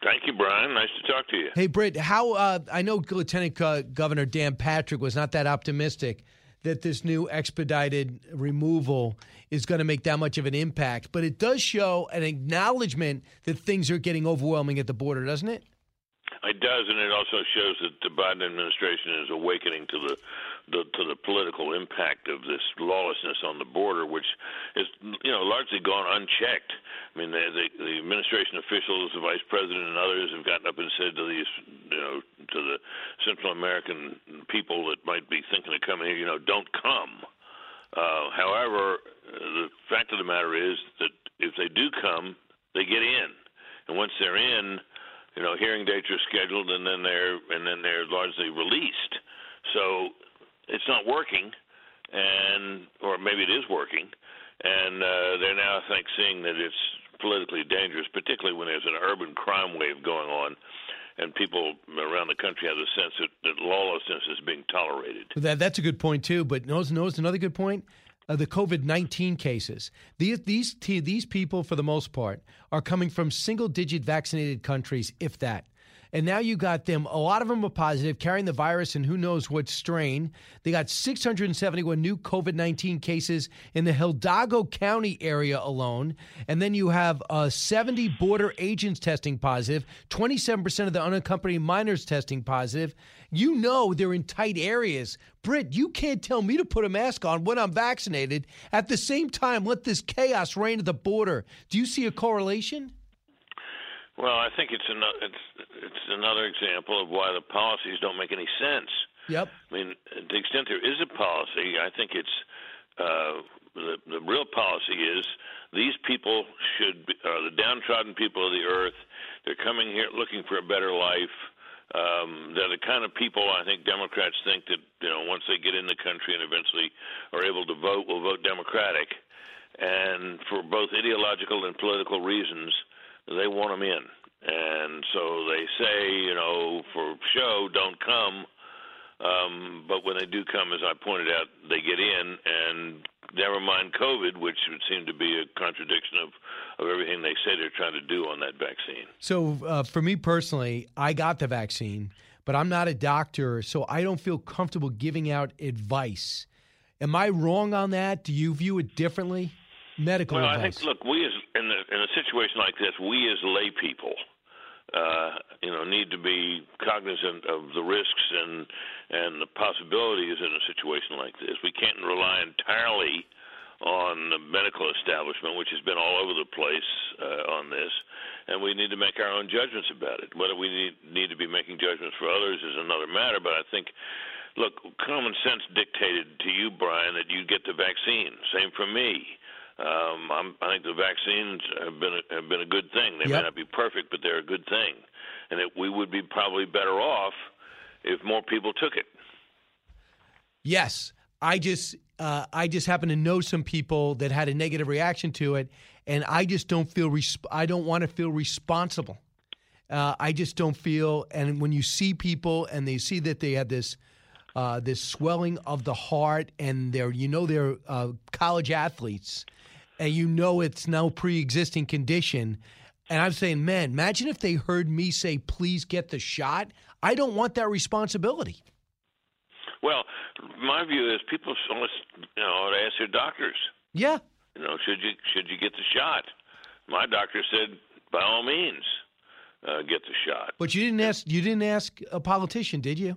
Thank you, Brian. Nice to talk to you. Hey, Brit, how uh, I know Lieutenant uh, Governor Dan Patrick was not that optimistic that this new expedited removal is going to make that much of an impact, but it does show an acknowledgement that things are getting overwhelming at the border, doesn't it? It does, and it also shows that the Biden administration is awakening to the, the to the political impact of this lawlessness on the border, which is you know largely gone unchecked. I mean, the, the, the administration officials, the vice president, and others have gotten up and said to these you know to the Central American people that might be thinking of coming here, you know, don't come. Uh, however, the fact of the matter is that if they do come, they get in, and once they're in you know, hearing dates are scheduled and then they're and then they're largely released. So it's not working, and or maybe it is working, and uh, they're now I think seeing that it's politically dangerous, particularly when there's an urban crime wave going on. And people around the country have the sense that, that lawlessness is being tolerated. That, that's a good point too. But knows knows another good point uh, the COVID 19 cases. These, these, these people, for the most part, are coming from single digit vaccinated countries, if that. And now you got them, a lot of them are positive, carrying the virus and who knows what strain. They got 671 new COVID 19 cases in the Hidalgo County area alone. And then you have uh, 70 border agents testing positive, 27% of the unaccompanied minors testing positive. You know they're in tight areas. Brit, you can't tell me to put a mask on when I'm vaccinated. At the same time, let this chaos reign at the border. Do you see a correlation? Well, I think it's another it's it's another example of why the policies don't make any sense. Yep. I mean, to the extent there is a policy, I think it's uh, the the real policy is these people should be, are the downtrodden people of the earth. They're coming here looking for a better life. Um, they're the kind of people I think Democrats think that you know once they get in the country and eventually are able to vote, will vote Democratic. And for both ideological and political reasons, they want them in. And so they say, you know, for show, don't come. Um, but when they do come, as I pointed out, they get in, and never mind COVID, which would seem to be a contradiction of, of everything they say they're trying to do on that vaccine. So, uh, for me personally, I got the vaccine, but I'm not a doctor, so I don't feel comfortable giving out advice. Am I wrong on that? Do you view it differently? Medical well, advice. I think, look, we as in, the, in a situation like this, we as lay people, uh, you know, need to be cognizant of the risks and and the possibilities in a situation like this. We can't rely entirely on the medical establishment, which has been all over the place uh, on this, and we need to make our own judgments about it. Whether we need need to be making judgments for others is another matter, but I think. Look, common sense dictated to you, Brian, that you get the vaccine. Same for me. Um, I'm, I think the vaccines have been a, have been a good thing. They Yep. may not be perfect, but they're a good thing, and that we would be probably better off if more people took it. Yes, I just uh, I just happen to know some people that had a negative reaction to it, and I just don't feel resp- I don't want to feel responsible. Uh, I just don't feel. And when you see people and they see that they have this uh, this swelling of the heart, and they're you know they're uh, college athletes, and you know it's no pre-existing condition. And I'm saying, man, imagine if they heard me say, "Please get the shot." I don't want that responsibility. Well, my view is people always, you know, ought to ask their doctors. Yeah. You know, should you should you get the shot? My doctor said, by all means, uh, get the shot. But you didn't ask. You didn't ask a politician, did you?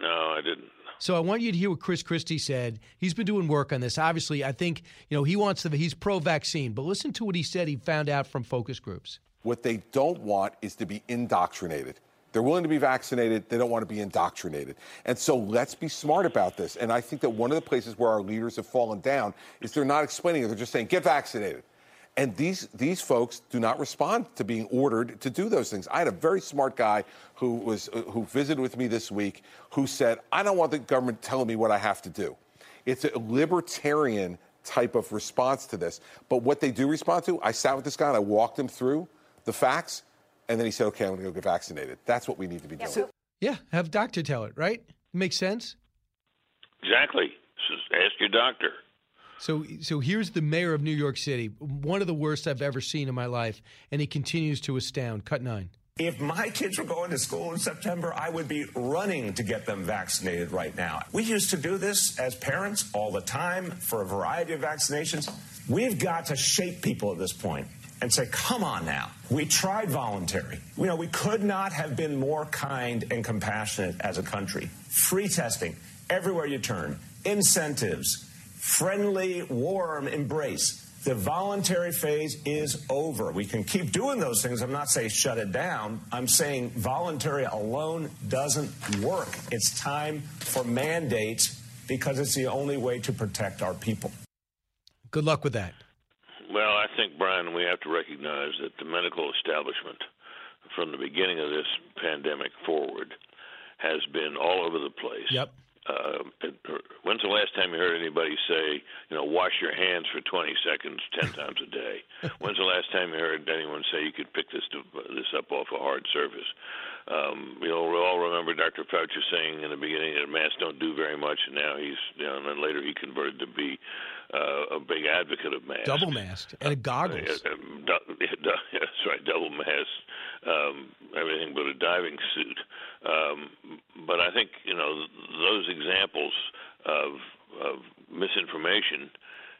No, I didn't. So I want you to hear what Chris Christie said. He's been doing work on this. Obviously, I think you know he wants to. He's pro-vaccine, but listen to what he said. He found out from focus groups. What they don't want is to be indoctrinated. They're willing to be vaccinated. They don't want to be indoctrinated. And so let's be smart about this. And I think that one of the places where our leaders have fallen down is they're not explaining it. They're just saying, get vaccinated. And these, these folks do not respond to being ordered to do those things. I had a very smart guy who, was, uh, who visited with me this week who said, I don't want the government telling me what I have to do. It's a libertarian type of response to this. But what they do respond to, I sat with this guy and I walked him through the facts, and then he said, "Okay, I'm going to go get vaccinated." That's what we need to be doing. Yeah, have doctor tell it, right? Makes sense. Exactly. Ask your doctor. So, so here's the mayor of New York City, one of the worst I've ever seen in my life, and he continues to astound. Cut nine. If my kids were going to school in September, I would be running to get them vaccinated right now. We used to do this as parents all the time for a variety of vaccinations. We've got to shape people at this point and say, come on now. We tried voluntary. You know, we could not have been more kind and compassionate as a country. Free testing everywhere you turn, incentives, friendly, warm embrace. The voluntary phase is over. We can keep doing those things. I'm not saying shut it down. I'm saying voluntary alone doesn't work. It's time for mandates because it's the only way to protect our people. Good luck with that. Well, I think, Brian, we have to recognize that the medical establishment, from the beginning of this pandemic forward, has been all over the place. Yep. Uh, when's the last time you heard anybody say, you know, wash your hands for 20 seconds 10 times a day? When's the last time you heard anyone say you could pick this to, this up off a hard surface? Um, you know, we all remember Dr. Fauci saying in the beginning that masks don't do very much, and now he's, you know, and then later he converted to be uh, a big advocate of masks. Double masked and goggles. Uh, uh, that's right, double mask, um, everything but a diving suit. Um, but I think you know those examples of, of misinformation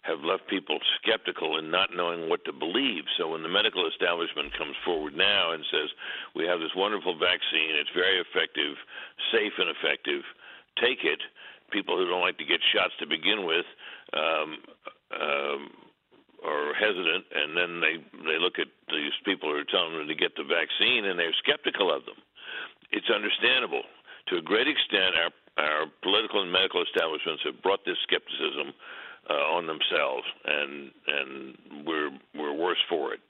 have left people skeptical and not knowing what to believe. So when the medical establishment comes forward now and says we have this wonderful vaccine, it's very effective, safe and effective, take it. People who don't like to get shots to begin with um, um, are hesitant, and then they they look at these people who are telling them to get the vaccine, and they're skeptical of them. It's understandable to a great extent. Our our political and medical establishments have brought this skepticism uh, on themselves, and and we're we're worse for it.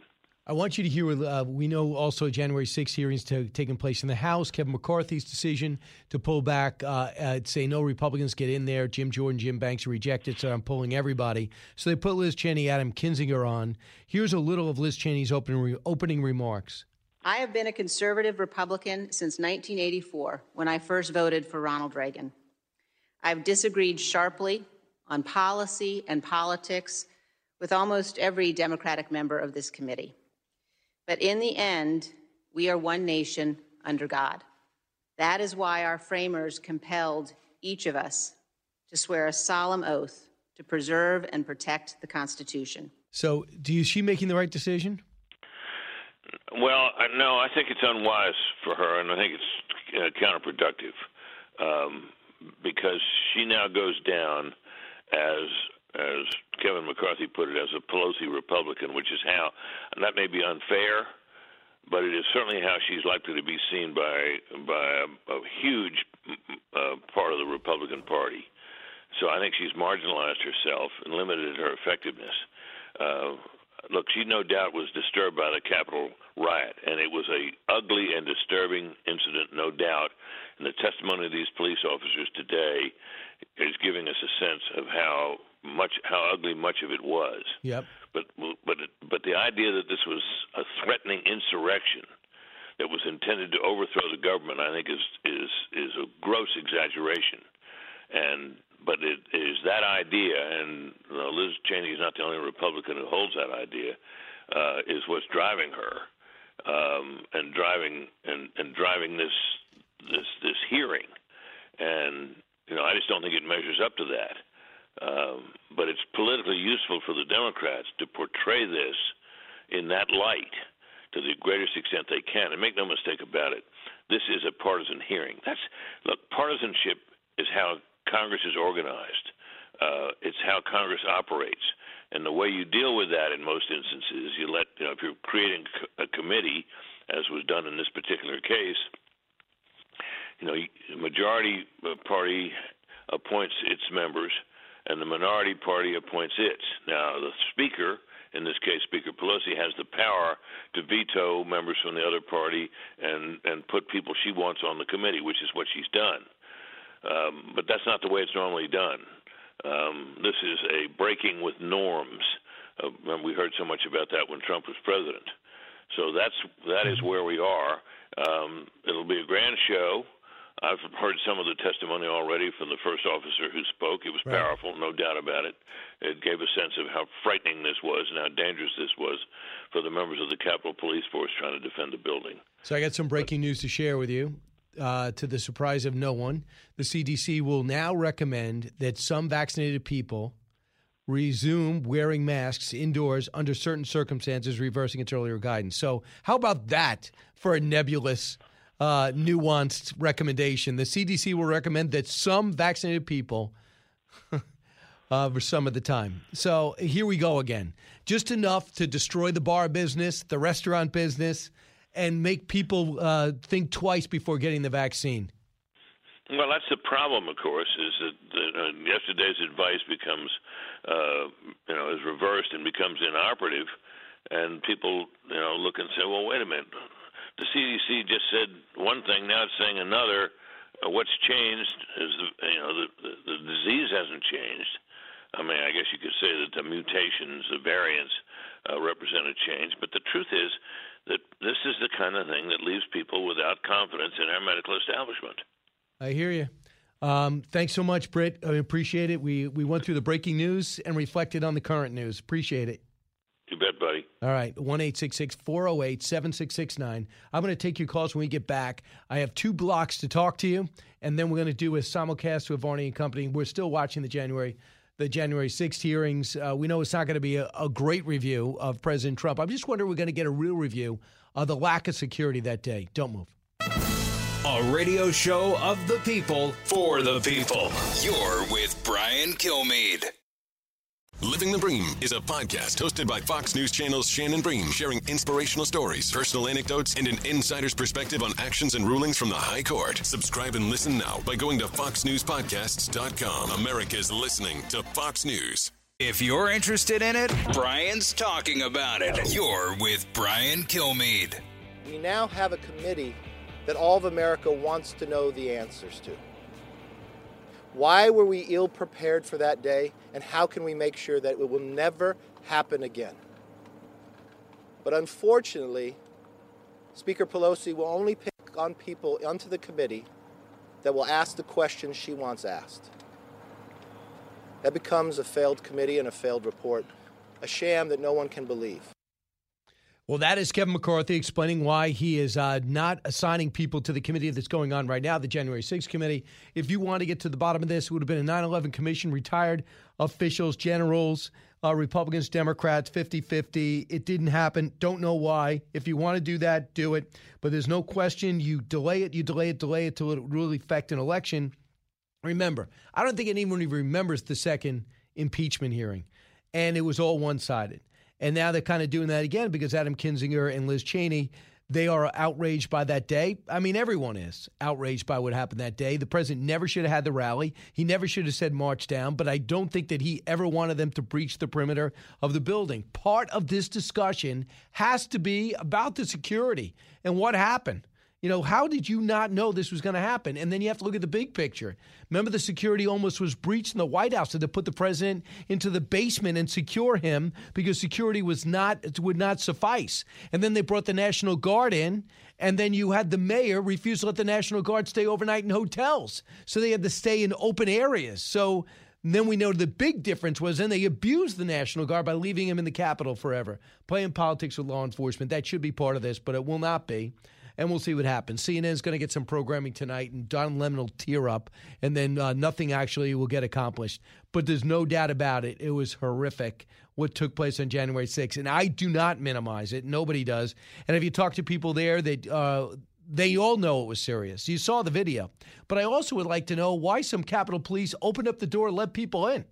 I want you to hear. Uh, we know also January 6 hearings to, taking place in the House. Kevin McCarthy's decision to pull back, uh, say no Republicans get in there. Jim Jordan, Jim Banks rejected, so I'm pulling everybody. So they put Liz Cheney, Adam Kinzinger on. Here's a little of Liz Cheney's opening re- opening remarks. I have been a conservative Republican since 1984 when I first voted for Ronald Reagan. I've disagreed sharply on policy and politics with almost every Democratic member of this committee. But in the end, we are one nation under God. That is why our framers compelled each of us to swear a solemn oath to preserve and protect the Constitution. So, do you she making the right decision? Well, no, I think it's unwise for her, and I think it's uh, counterproductive um, because she now goes down as as Kevin McCarthy put it, as a Pelosi Republican, which is how, and that may be unfair, but it is certainly how she's likely to be seen by by a, a huge uh, part of the Republican Party. So I think she's marginalized herself and limited her effectiveness. Uh, look, she no doubt was disturbed by the Capitol riot, and it was a ugly and disturbing incident, no doubt. And the testimony of these police officers today is giving us a sense of how much how ugly much of it was. Yep. But but but the idea that this was a threatening insurrection that was intended to overthrow the government, I think, is is is a gross exaggeration. And but it is that idea, and you know, Liz Cheney is not the only Republican who holds that idea, uh, is what's driving her, um, and driving and and driving this this this hearing, and you know I just don't think it measures up to that. Um, but it's politically useful for the Democrats to portray this in that light to the greatest extent they can. And make no mistake about it, this is a partisan hearing. That's look, partisanship is how Congress is organized. Uh, it's how Congress operates, and the way you deal with that in most instances, you let you know if you're creating a committee, as was done in this particular case. You know, the majority party appoints its members and the minority party appoints its. Now, the Speaker, in this case Speaker Pelosi, has the power to veto members from the other party and and put people she wants on the committee, which is what she's done. Um, but that's not the way it's normally done. Um, this is a breaking with norms. Uh, we heard so much about that when Trump was president. So that's that is where we are. Um, it'll be a grand show. I've heard some of the testimony already from the first officer who spoke. It was Right. powerful, no doubt about it. It gave a sense of how frightening this was and how dangerous this was for the members of the Capitol Police Force trying to defend the building. So I got some breaking news to share with you. Uh, to the surprise of no one, the CDC will now recommend that some vaccinated people resume wearing masks indoors under certain circumstances, reversing its earlier guidance. So, how about that for a nebulous, uh, nuanced recommendation? The CDC will recommend that some vaccinated people. Uh, for some of the time. So here we go again. Just enough to destroy the bar business, the restaurant business, and make people uh, think twice before getting the vaccine. Well, that's the problem, of course, is that uh, yesterday's advice becomes, uh, you know, is reversed and becomes inoperative, and people, you know, look and say, well, wait a minute, the CDC just said one thing, now it's saying another. Uh, what's changed is, the, you know, the, the, the disease hasn't changed. I mean, I guess you could say that the mutations, the variants, uh, represent a change, but the truth is that this is the kind of thing that leaves people without confidence in our medical establishment. I hear you. Um, thanks so much, Brit. I appreciate it. We we went through the breaking news and reflected on the current news. Appreciate it. You bet, buddy. All right, 1 408 7669. I'm going to take your calls when we get back. I have two blocks to talk to you, and then we're going to do a simulcast with Varney and Company. We're still watching the January the January 6th hearings. Uh, we know it's not going to be a, a great review of President Trump. I'm just wondering we're going to get a real review of the lack of security that day. Don't move. A radio show of the people for the people. You're with Brian Kilmeade. Living the Bream is a podcast hosted by Fox News Channel's Shannon Bream, sharing inspirational stories, personal anecdotes, and an insider's perspective on actions and rulings from the High Court. Subscribe and listen now by going to foxnewspodcasts.com. America's listening to Fox News. If you're interested in it, Brian's talking about it. You're with Brian Kilmeade. We now have a committee that all of America wants to know the answers to. Why were we ill prepared for that day, and how can we make sure that it will never happen again? But unfortunately, Speaker Pelosi will only pick on people onto the committee that will ask the questions she wants asked. That becomes a failed committee and a failed report, a sham that no one can believe. Well, that is Kevin McCarthy explaining why he is uh, not assigning people to the committee that's going on right now, the January 6th committee. If you want to get to the bottom of this, it would have been a 9 11 commission, retired officials, generals, uh, Republicans, Democrats, 50 50. It didn't happen. Don't know why. If you want to do that, do it. But there's no question you delay it, you delay it, delay it till it really affect an election. Remember, I don't think anyone even remembers the second impeachment hearing, and it was all one sided. And now they're kind of doing that again because Adam Kinzinger and Liz Cheney, they are outraged by that day. I mean, everyone is outraged by what happened that day. The president never should have had the rally. He never should have said march down, but I don't think that he ever wanted them to breach the perimeter of the building. Part of this discussion has to be about the security and what happened. You know, how did you not know this was going to happen? And then you have to look at the big picture. Remember, the security almost was breached in the White House. Did they put the president into the basement and secure him because security was not would not suffice? And then they brought the National Guard in, and then you had the mayor refuse to let the National Guard stay overnight in hotels, so they had to stay in open areas. So. then we know the big difference was then they abused the National Guard by leaving him in the Capitol forever, playing politics with law enforcement. That should be part of this, but it will not be and we'll see what happens. CNN is going to get some programming tonight, and Don Lemon will tear up, and then uh, nothing actually will get accomplished. But there's no doubt about it. It was horrific what took place on January 6th, and I do not minimize it. Nobody does. And if you talk to people there, that uh, they all know it was serious. You saw the video. But I also would like to know why some Capitol Police opened up the door let people in.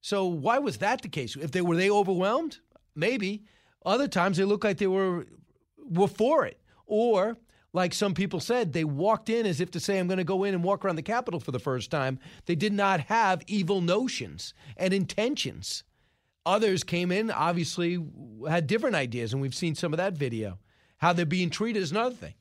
So why was that the case? If they were they overwhelmed? Maybe. Other times they looked like they were were for it. Or, like some people said, they walked in as if to say, I'm going to go in and walk around the Capitol for the first time. They did not have evil notions and intentions. Others came in, obviously, had different ideas, and we've seen some of that video. How they're being treated is another thing.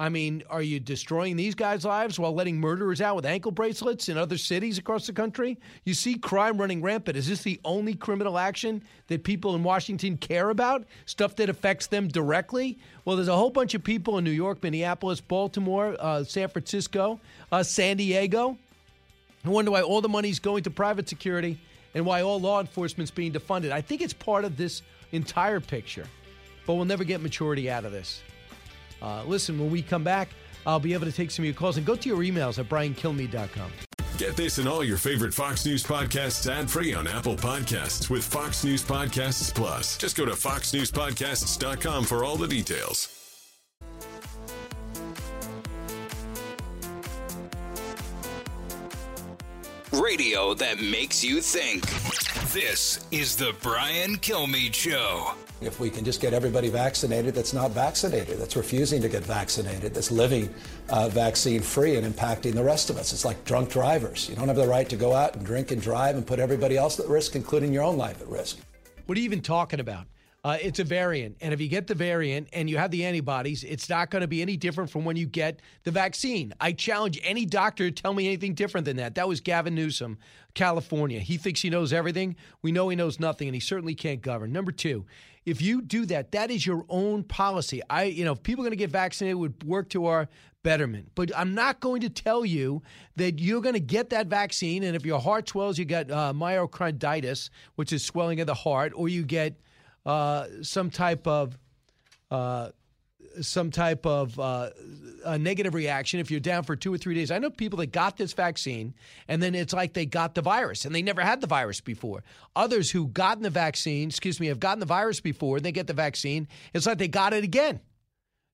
I mean, are you destroying these guys' lives while letting murderers out with ankle bracelets in other cities across the country? You see crime running rampant. Is this the only criminal action that people in Washington care about? Stuff that affects them directly? Well, there's a whole bunch of people in New York, Minneapolis, Baltimore, uh, San Francisco, uh, San Diego. I wonder why all the money's going to private security and why all law enforcement's being defunded. I think it's part of this entire picture, but we'll never get maturity out of this. Uh, listen, when we come back, I'll be able to take some of your calls and go to your emails at briankilmeade.com. Get this and all your favorite Fox News podcasts ad free on Apple Podcasts with Fox News Podcasts Plus. Just go to foxnewspodcasts.com for all the details. Radio that makes you think. This is the Brian Kilmeade Show. If we can just get everybody vaccinated that's not vaccinated, that's refusing to get vaccinated, that's living uh, vaccine free and impacting the rest of us. It's like drunk drivers. You don't have the right to go out and drink and drive and put everybody else at risk, including your own life at risk. What are you even talking about? Uh, it's a variant. And if you get the variant and you have the antibodies, it's not going to be any different from when you get the vaccine. I challenge any doctor to tell me anything different than that. That was Gavin Newsom, California. He thinks he knows everything. We know he knows nothing, and he certainly can't govern. Number two, if you do that, that is your own policy. I, you know, if people are going to get vaccinated, it would work to our betterment. But I'm not going to tell you that you're going to get that vaccine, and if your heart swells, you get uh, myocarditis, which is swelling of the heart, or you get uh, some type of uh, some type of uh, a negative reaction if you're down for two or three days. I know people that got this vaccine and then it's like they got the virus and they never had the virus before. Others who gotten the vaccine, excuse me, have gotten the virus before and they get the vaccine, it's like they got it again.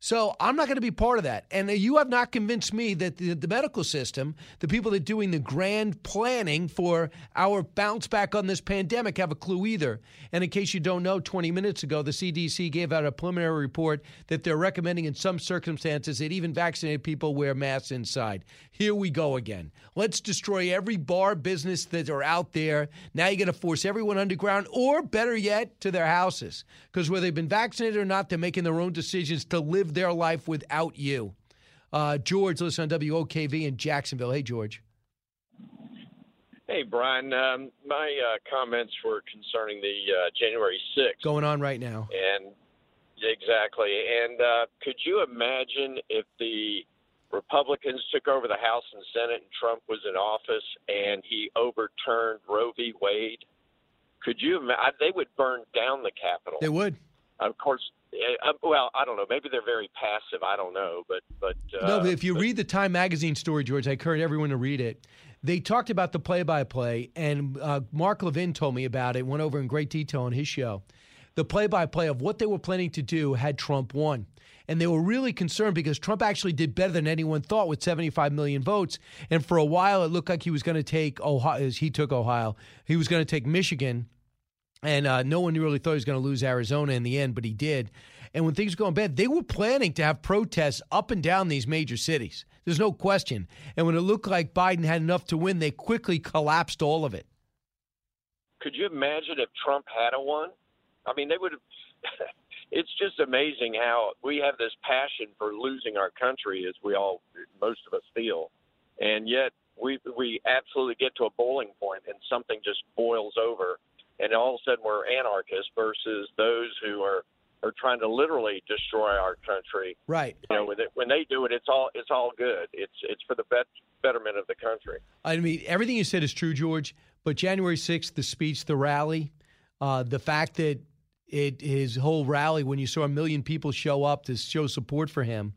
So I'm not going to be part of that. And you have not convinced me that the, the, medical system, the people that are doing the grand planning for our bounce back on this pandemic, have a clue either. And in case you don't know, 20 minutes ago, the CDC gave out a preliminary report that they're recommending in some circumstances that even vaccinated people wear masks inside. Here we go again. Let's destroy every bar business that are out there. Now you're going to force everyone underground, or better yet, to their houses. Because whether they've been vaccinated or not, they're making their own decisions to live their life without you. Uh, George, listen on WOKV in Jacksonville. Hey, George. Hey, Brian. Um, my uh, comments were concerning the uh, January 6th. Going on right now. And exactly. And uh, could you imagine if the Republicans took over the House and Senate and Trump was in office and he overturned Roe v. Wade? Could you imagine? They would burn down the Capitol. They would. Of course, uh, well, I don't know. Maybe they're very passive. I don't know, but but uh, no. But if you but, read the Time magazine story, George, I encourage everyone to read it. They talked about the play-by-play, and uh, Mark Levin told me about it. Went over in great detail on his show. The play-by-play of what they were planning to do had Trump won. And they were really concerned because Trump actually did better than anyone thought with 75 million votes. And for a while, it looked like he was going to take Ohio. He took Ohio. He was going to take Michigan and uh, no one really thought he was going to lose Arizona in the end, but he did. And when things were going bad, they were planning to have protests up and down these major cities. There's no question. And when it looked like Biden had enough to win, they quickly collapsed all of it. Could you imagine if Trump had a won? I mean, they would have. it's just amazing how we have this passion for losing our country, as we all, most of us feel, and yet we we absolutely get to a boiling point and something just boils over and all of a sudden we're anarchists versus those who are are trying to literally destroy our country. Right. You know, when they, when they do it, it's all it's all good. It's it's for the bet, betterment of the country. I mean, everything you said is true, George. But January sixth, the speech, the rally, uh, the fact that it his whole rally, when you saw a million people show up to show support for him,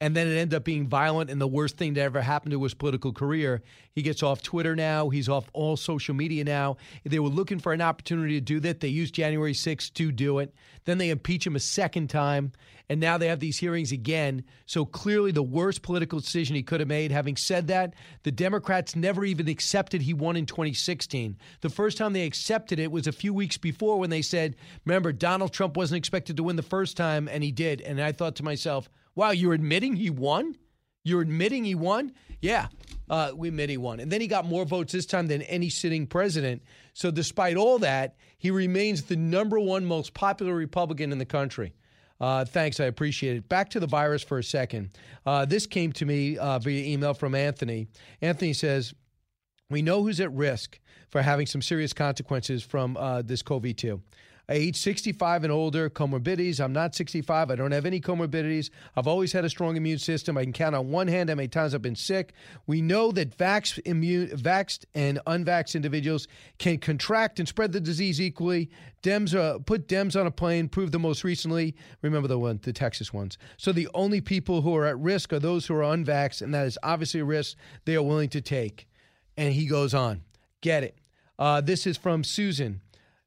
and then it ended up being violent and the worst thing that ever happened to his political career. He gets off Twitter now. He's off all social media now. They were looking for an opportunity to do that. They used January 6th to do it. Then they impeach him a second time, and now they have these hearings again. So clearly, the worst political decision he could have made. Having said that, the Democrats never even accepted he won in 2016. The first time they accepted it was a few weeks before when they said, remember, Donald Trump wasn't expected to win the first time, and he did. And I thought to myself, Wow, you're admitting he won? You're admitting he won? Yeah, uh, we admit he won. And then he got more votes this time than any sitting president. So, despite all that, he remains the number one most popular Republican in the country. Uh, thanks, I appreciate it. Back to the virus for a second. Uh, this came to me uh, via email from Anthony. Anthony says, We know who's at risk for having some serious consequences from uh, this COVID 2 age 65 and older, comorbidities. I'm not 65. I don't have any comorbidities. I've always had a strong immune system. I can count on one hand how many times I've been sick. We know that vax, immune, vaxxed and unvaxxed individuals can contract and spread the disease equally. Dems uh, put Dems on a plane, proved the most recently. Remember the one, the Texas ones. So the only people who are at risk are those who are unvaxxed, and that is obviously a risk they are willing to take. And he goes on. Get it. Uh, this is from Susan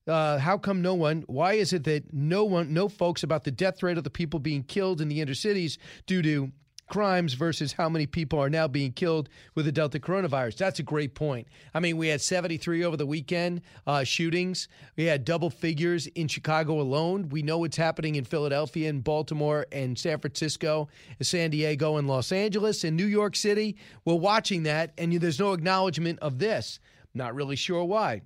uh, how come no one? Why is it that no one, no folks about the death rate of the people being killed in the inner cities due to crimes versus how many people are now being killed with the Delta coronavirus? That's a great point. I mean, we had 73 over the weekend uh, shootings. We had double figures in Chicago alone. We know what's happening in Philadelphia and Baltimore and San Francisco, San Diego and Los Angeles and New York City. We're watching that, and there's no acknowledgement of this. Not really sure why.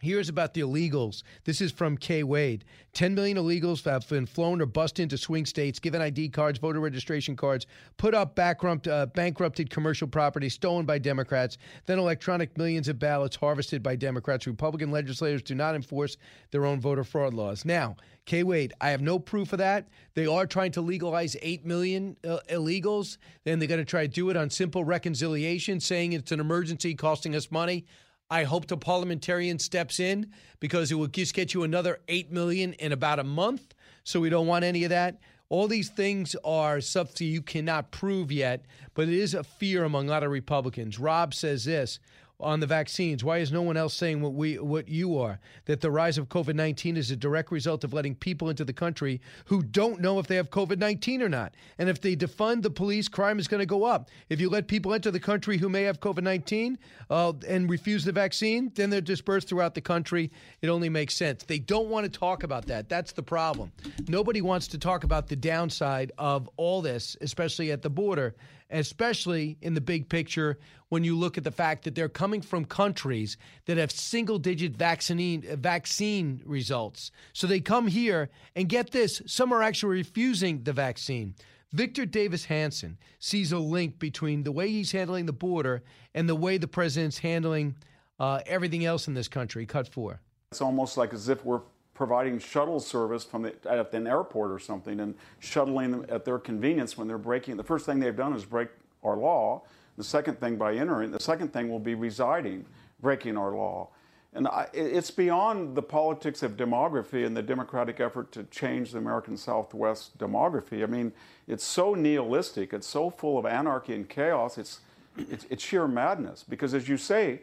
Here's about the illegals. This is from Kay Wade. 10 million illegals have been flown or bussed into swing states, given ID cards, voter registration cards, put up bankrupt, uh, bankrupted commercial property stolen by Democrats, then electronic millions of ballots harvested by Democrats. Republican legislators do not enforce their own voter fraud laws. Now, Kay Wade, I have no proof of that. They are trying to legalize 8 million uh, illegals, and they're going to try to do it on simple reconciliation, saying it's an emergency costing us money. I hope the parliamentarian steps in because it will just get you another 8 million in about a month. So we don't want any of that. All these things are stuff you cannot prove yet, but it is a fear among a lot of Republicans. Rob says this on the vaccines. Why is no one else saying what we what you are? That the rise of COVID-19 is a direct result of letting people into the country who don't know if they have COVID-19 or not. And if they defund the police, crime is going to go up. If you let people enter the country who may have COVID-19 uh, and refuse the vaccine, then they're dispersed throughout the country. It only makes sense. They don't want to talk about that. That's the problem. Nobody wants to talk about the downside of all this, especially at the border especially in the big picture when you look at the fact that they're coming from countries that have single digit vaccine, vaccine results. So they come here and get this, some are actually refusing the vaccine. Victor Davis Hanson sees a link between the way he's handling the border and the way the president's handling uh, everything else in this country. Cut four. It's almost like as if we're providing shuttle service from the, at an airport or something and shuttling them at their convenience when they're breaking. The first thing they've done is break our law. The second thing by entering. The second thing will be residing, breaking our law. And I, it's beyond the politics of demography and the democratic effort to change the American Southwest demography. I mean, it's so nihilistic. It's so full of anarchy and chaos. It's, it's, it's sheer madness. Because as you say,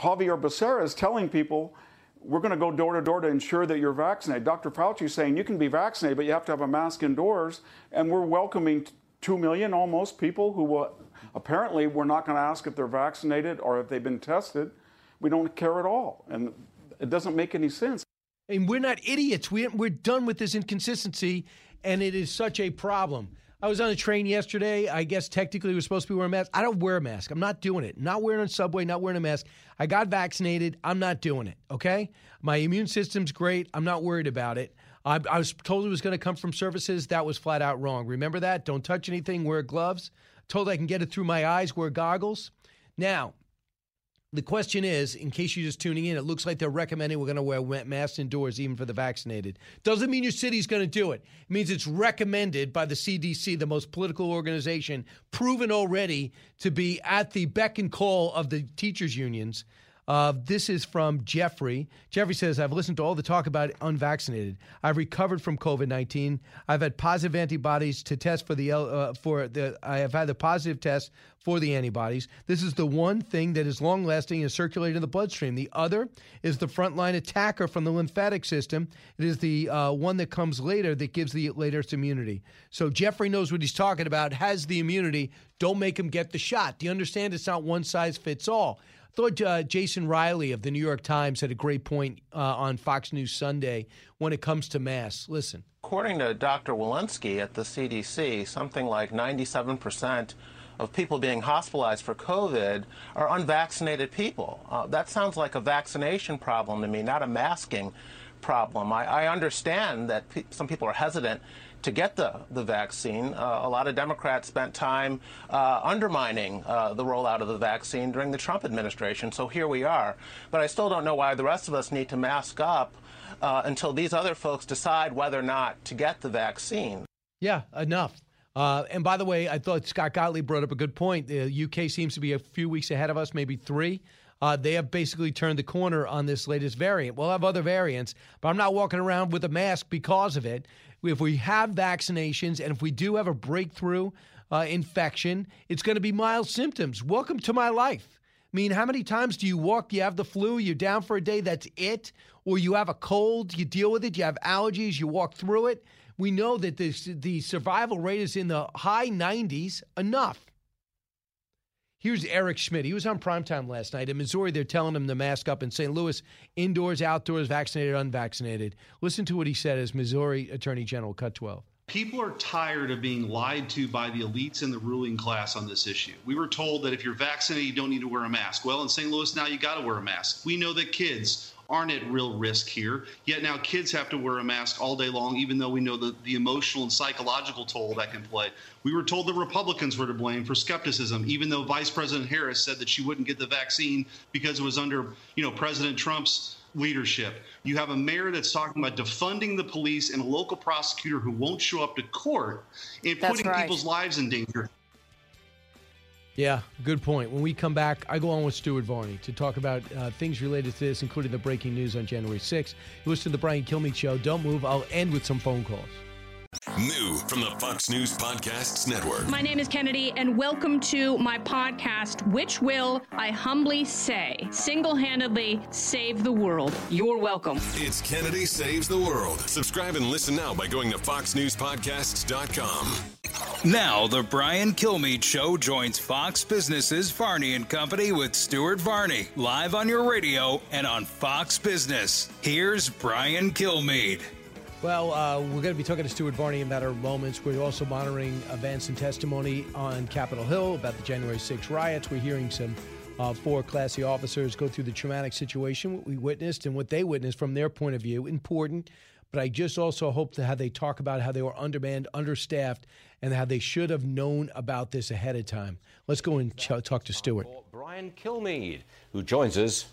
Xavier Becerra is telling people we're going to go door to door to ensure that you're vaccinated. Dr. Fauci is saying you can be vaccinated, but you have to have a mask indoors. And we're welcoming 2 million almost people who will, apparently we're not going to ask if they're vaccinated or if they've been tested. We don't care at all. And it doesn't make any sense. And we're not idiots. We, we're done with this inconsistency, and it is such a problem. I was on a train yesterday. I guess technically we're supposed to be wearing masks. I don't wear a mask. I'm not doing it. Not wearing a subway, not wearing a mask. I got vaccinated. I'm not doing it. Okay? My immune system's great. I'm not worried about it. I, I was told it was going to come from services. That was flat out wrong. Remember that? Don't touch anything. Wear gloves. Told I can get it through my eyes. Wear goggles. Now, the question is, in case you're just tuning in, it looks like they're recommending we're going to wear masks indoors, even for the vaccinated. Doesn't mean your city's going to do it. It means it's recommended by the CDC, the most political organization, proven already to be at the beck and call of the teachers' unions uh, this is from Jeffrey. Jeffrey says, I've listened to all the talk about unvaccinated. I've recovered from COVID 19. I've had positive antibodies to test for the, uh, for the, I have had the positive test for the antibodies. This is the one thing that is long lasting and circulating in the bloodstream. The other is the frontline attacker from the lymphatic system. It is the uh, one that comes later that gives the latest immunity. So Jeffrey knows what he's talking about, has the immunity. Don't make him get the shot. Do you understand? It's not one size fits all thought uh, Jason Riley of the New York Times had a great point uh, on Fox News Sunday when it comes to masks. Listen. According to Dr. Walensky at the CDC, something like 97% of people being hospitalized for COVID are unvaccinated people. Uh, that sounds like a vaccination problem to me, not a masking problem. I, I understand that pe- some people are hesitant to get the, the vaccine. Uh, a lot of Democrats spent time uh, undermining uh, the rollout of the vaccine during the Trump administration, so here we are. But I still don't know why the rest of us need to mask up uh, until these other folks decide whether or not to get the vaccine. Yeah, enough. Uh, and by the way, I thought Scott Gottlieb brought up a good point. The UK seems to be a few weeks ahead of us, maybe three. Uh, they have basically turned the corner on this latest variant. We'll have other variants, but I'm not walking around with a mask because of it. If we have vaccinations and if we do have a breakthrough uh, infection, it's going to be mild symptoms. Welcome to my life. I mean, how many times do you walk? You have the flu, you're down for a day, that's it. Or you have a cold, you deal with it, you have allergies, you walk through it. We know that this, the survival rate is in the high 90s. Enough. Here's Eric Schmitt. He was on primetime last night. In Missouri, they're telling him to mask up. In St. Louis, indoors, outdoors, vaccinated, unvaccinated. Listen to what he said as Missouri Attorney General, cut 12. People are tired of being lied to by the elites and the ruling class on this issue. We were told that if you're vaccinated, you don't need to wear a mask. Well, in St. Louis now, you got to wear a mask. We know that kids aren't at real risk here. Yet now kids have to wear a mask all day long, even though we know the, the emotional and psychological toll that can play. We were told the Republicans were to blame for skepticism, even though Vice President Harris said that she wouldn't get the vaccine because it was under, you know, President Trump's leadership. You have a mayor that's talking about defunding the police and a local prosecutor who won't show up to court and That's putting right. people's lives in danger. Yeah, good point. When we come back, I go on with Stuart Varney to talk about uh, things related to this, including the breaking news on January 6th. You listen to the Brian Kilmeade Show. Don't move. I'll end with some phone calls. New from the Fox News Podcasts Network. My name is Kennedy, and welcome to my podcast, which will, I humbly say, single handedly save the world. You're welcome. It's Kennedy Saves the World. Subscribe and listen now by going to foxnewspodcasts.com. Now, the Brian Kilmeade Show joins Fox Business's Varney and Company with Stuart Varney, live on your radio and on Fox Business. Here's Brian Kilmeade. Well, uh, we're going to be talking to Stuart Varney in matter of moments. We're also monitoring events and testimony on Capitol Hill about the January 6 riots. We're hearing some uh, four classy officers go through the traumatic situation, what we witnessed and what they witnessed from their point of view. Important. But I just also hope to how they talk about how they were undermanned, understaffed, and how they should have known about this ahead of time. Let's go and ch- talk to Stuart. Brian Kilmeade, who joins us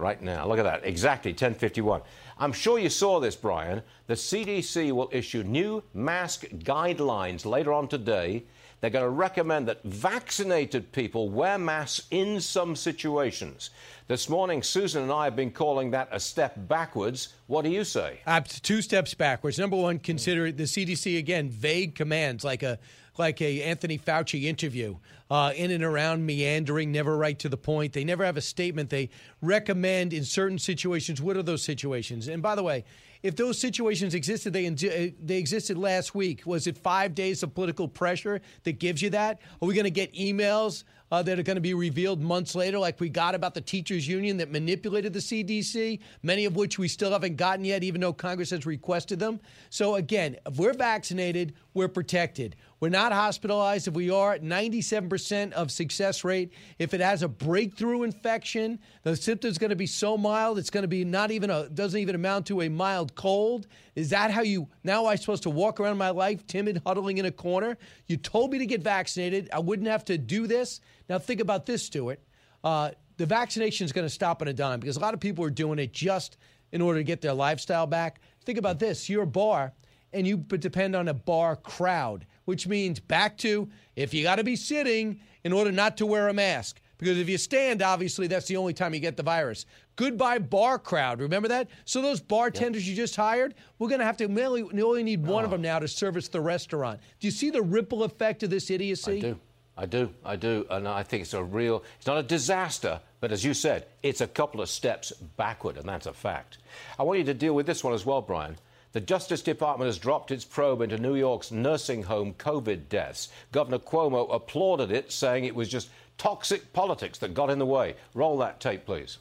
right now. Look at that, exactly 1051. I'm sure you saw this, Brian. The CDC will issue new mask guidelines later on today. They're going to recommend that vaccinated people wear masks in some situations. This morning, Susan and I have been calling that a step backwards. What do you say? Uh, two steps backwards. Number one, consider the CDC again vague commands like a like a Anthony Fauci interview, uh, in and around meandering, never right to the point. They never have a statement. They recommend in certain situations. What are those situations? And by the way, if those situations existed, they uh, they existed last week. Was it five days of political pressure that gives you that? Are we going to get emails uh, that are going to be revealed months later, like we got about the teachers' union that manipulated the CDC, many of which we still haven't gotten yet, even though Congress has requested them? So again, if we're vaccinated, we're protected. We're not hospitalized. If we are, 97% of success rate. If it has a breakthrough infection, the symptom's going to be so mild, it's going to be not even a, doesn't even amount to a mild cold. Is that how you, now I'm supposed to walk around my life timid, huddling in a corner? You told me to get vaccinated. I wouldn't have to do this. Now think about this, Stuart. Uh, the vaccination is going to stop on a dime because a lot of people are doing it just in order to get their lifestyle back. Think about this. You're a bar and you depend on a bar crowd, which means back to if you got to be sitting in order not to wear a mask. Because if you stand, obviously, that's the only time you get the virus. Goodbye, bar crowd. Remember that? So, those bartenders you just hired, we're going to have to, we only, only need one of them now to service the restaurant. Do you see the ripple effect of this idiocy? I do. I do. I do. And I think it's a real, it's not a disaster, but as you said, it's a couple of steps backward, and that's a fact. I want you to deal with this one as well, Brian. The Justice Department has dropped its probe into New York's nursing home COVID deaths. Governor Cuomo applauded it, saying it was just toxic politics that got in the way. Roll that tape, please.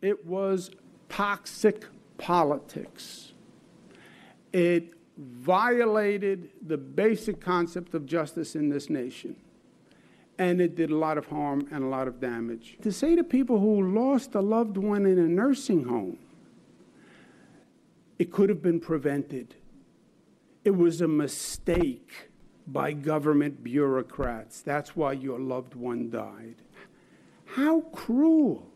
It was toxic politics. It violated the basic concept of justice in this nation. And it did a lot of harm and a lot of damage. To say to people who lost a loved one in a nursing home It could have been prevented. It was a mistake by government bureaucrats. That's why your loved one died. How cruel.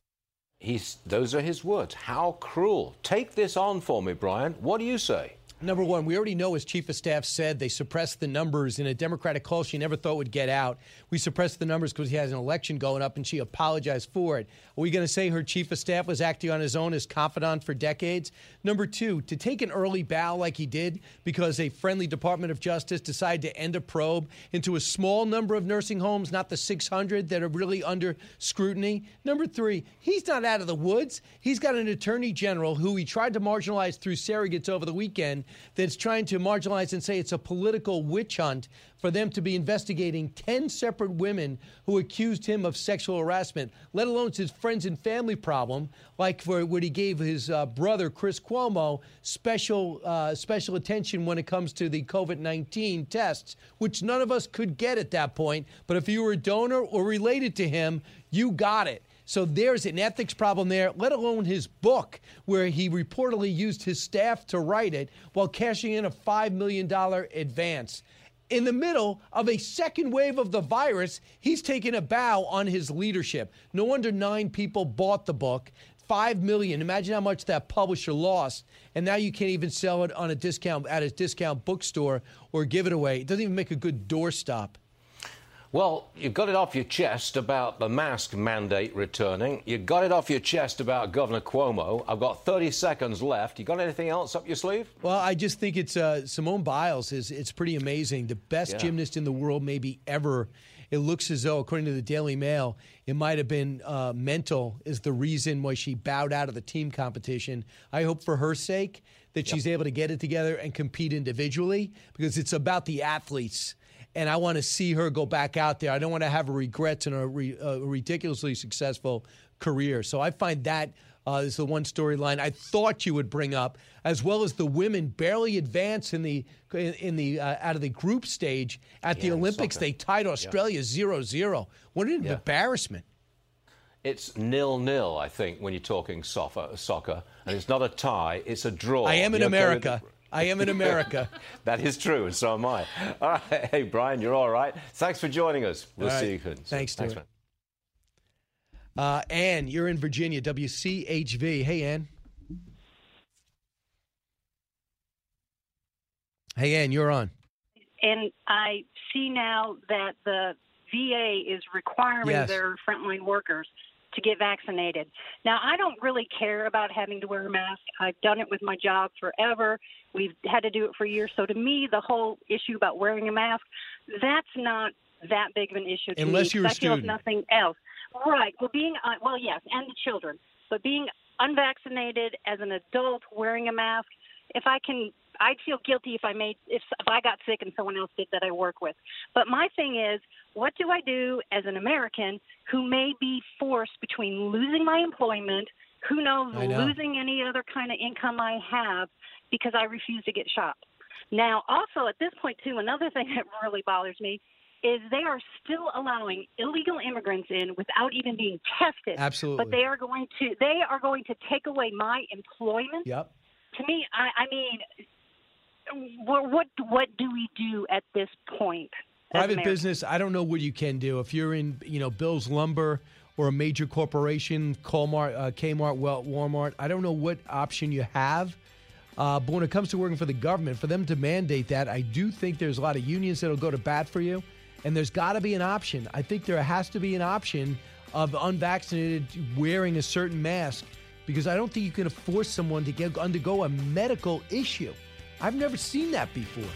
He's, those are his words. How cruel. Take this on for me, Brian. What do you say? Number one, we already know, as Chief of Staff said, they suppressed the numbers in a Democratic call she never thought would get out. We suppressed the numbers because he has an election going up and she apologized for it. Are we going to say her Chief of Staff was acting on his own as confidant for decades? Number two, to take an early bow like he did because a friendly Department of Justice decided to end a probe into a small number of nursing homes, not the 600 that are really under scrutiny. Number three, he's not out of the woods. He's got an attorney general who he tried to marginalize through surrogates over the weekend that's trying to marginalize and say it's a political witch hunt for them to be investigating 10 separate women who accused him of sexual harassment, let alone it's his friends and family problem, like for what he gave his uh, brother, Chris Cuomo, special, uh, special attention when it comes to the COVID 19 tests, which none of us could get at that point. But if you were a donor or related to him, you got it. So there's an ethics problem there, let alone his book, where he reportedly used his staff to write it while cashing in a $5 million advance. In the middle of a second wave of the virus, he's taking a bow on his leadership. No wonder nine people bought the book. Five million. Imagine how much that publisher lost. And now you can't even sell it on a discount at a discount bookstore or give it away. It doesn't even make a good doorstop. Well, you've got it off your chest about the mask mandate returning. You got it off your chest about Governor Cuomo. I've got 30 seconds left. You got anything else up your sleeve? Well, I just think it's uh, Simone Biles is it's pretty amazing. The best Yeah. gymnast in the world, maybe ever. It looks as though, according to the Daily Mail, it might have been uh, mental is the reason why she bowed out of the team competition. I hope for her sake that she's able to get it together and compete individually because it's about the athletes and I want to see her go back out there. I don't want to have regrets in a, re, a ridiculously successful career. So I find that uh, is the one storyline I thought you would bring up, as well as the women barely advance in the in, in the uh, out of the group stage at the Olympics. soccer. They tied Australia 0-0. What an Yeah. embarrassment! It's nil nil, I think, when you're talking soccer, soccer, and it's not a tie; it's a draw. I am in okay America. I am in America. that is true, and so am I. All right, hey Brian, you're all right. Thanks for joining us. We'll All see right. you soon. Thanks, Thanks, man. Uh, Ann, you're in Virginia, WCHV. Hey, Ann. Hey, Ann, you're on. and I see now that the VA is requiring Yes. their frontline workers to get vaccinated. Now, I don't really care about having to wear a mask. I've done it with my job forever. We've had to do it for years. So to me, the whole issue about wearing a mask, that's not that big of an issue to Unless me. you're a I feel if student. nothing else. Right. Well, being uh, well, yes, and the children, but being unvaccinated as an adult wearing a mask, if I can, I'd feel guilty if I made if if I got sick and someone else did that I work with. But my thing is, what do I do as an American who may be forced between losing my employment, who knows, know. losing any other kind of income I have because I refuse to get shot? Now, also at this point too, another thing that really bothers me is they are still allowing illegal immigrants in without even being tested. Absolutely. But they are going to they are going to take away my employment. Yep. To me, I, I mean, what what what do we do at this point? Private business, I don't know what you can do. If you're in, you know, Bill's Lumber or a major corporation, Walmart, uh, Kmart, well, Walmart, I don't know what option you have. Uh, but when it comes to working for the government, for them to mandate that, I do think there's a lot of unions that'll go to bat for you. And there's got to be an option. I think there has to be an option of unvaccinated wearing a certain mask because I don't think you can force someone to get, undergo a medical issue. I've never seen that before.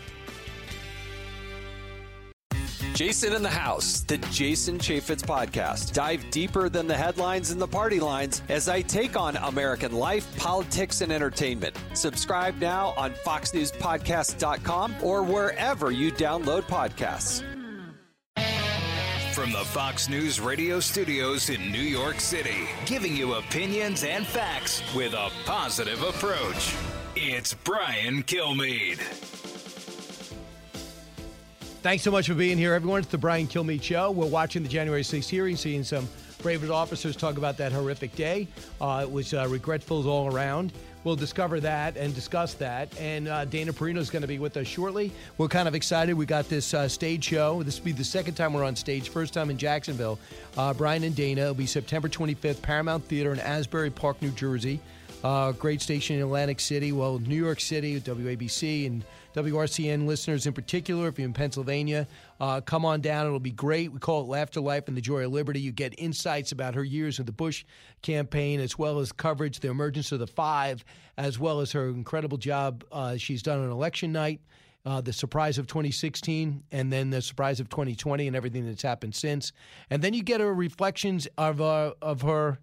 Jason in the House, the Jason Chaffetz podcast. Dive deeper than the headlines and the party lines as I take on American life, politics, and entertainment. Subscribe now on FoxNewsPodcast.com or wherever you download podcasts. From the Fox News radio studios in New York City, giving you opinions and facts with a positive approach. It's Brian Kilmeade. Thanks so much for being here, everyone. It's the Brian Kilmeade Show. We're watching the January 6th hearing, seeing some brave officers talk about that horrific day. Uh, it was uh, regretful all around. We'll discover that and discuss that. And uh, Dana Perino is going to be with us shortly. We're kind of excited. We got this uh, stage show. This will be the second time we're on stage, first time in Jacksonville. Uh, Brian and Dana. It'll be September 25th, Paramount Theater in Asbury Park, New Jersey. Uh, great station in Atlantic City. Well, New York City, WABC, and WRCN listeners in particular, if you're in Pennsylvania, uh, come on down. It'll be great. We call it Laughter Life and the Joy of Liberty. You get insights about her years of the Bush campaign, as well as coverage, the emergence of the five, as well as her incredible job uh, she's done on election night. Uh, the surprise of 2016, and then the surprise of 2020, and everything that's happened since. And then you get her reflections of uh, of her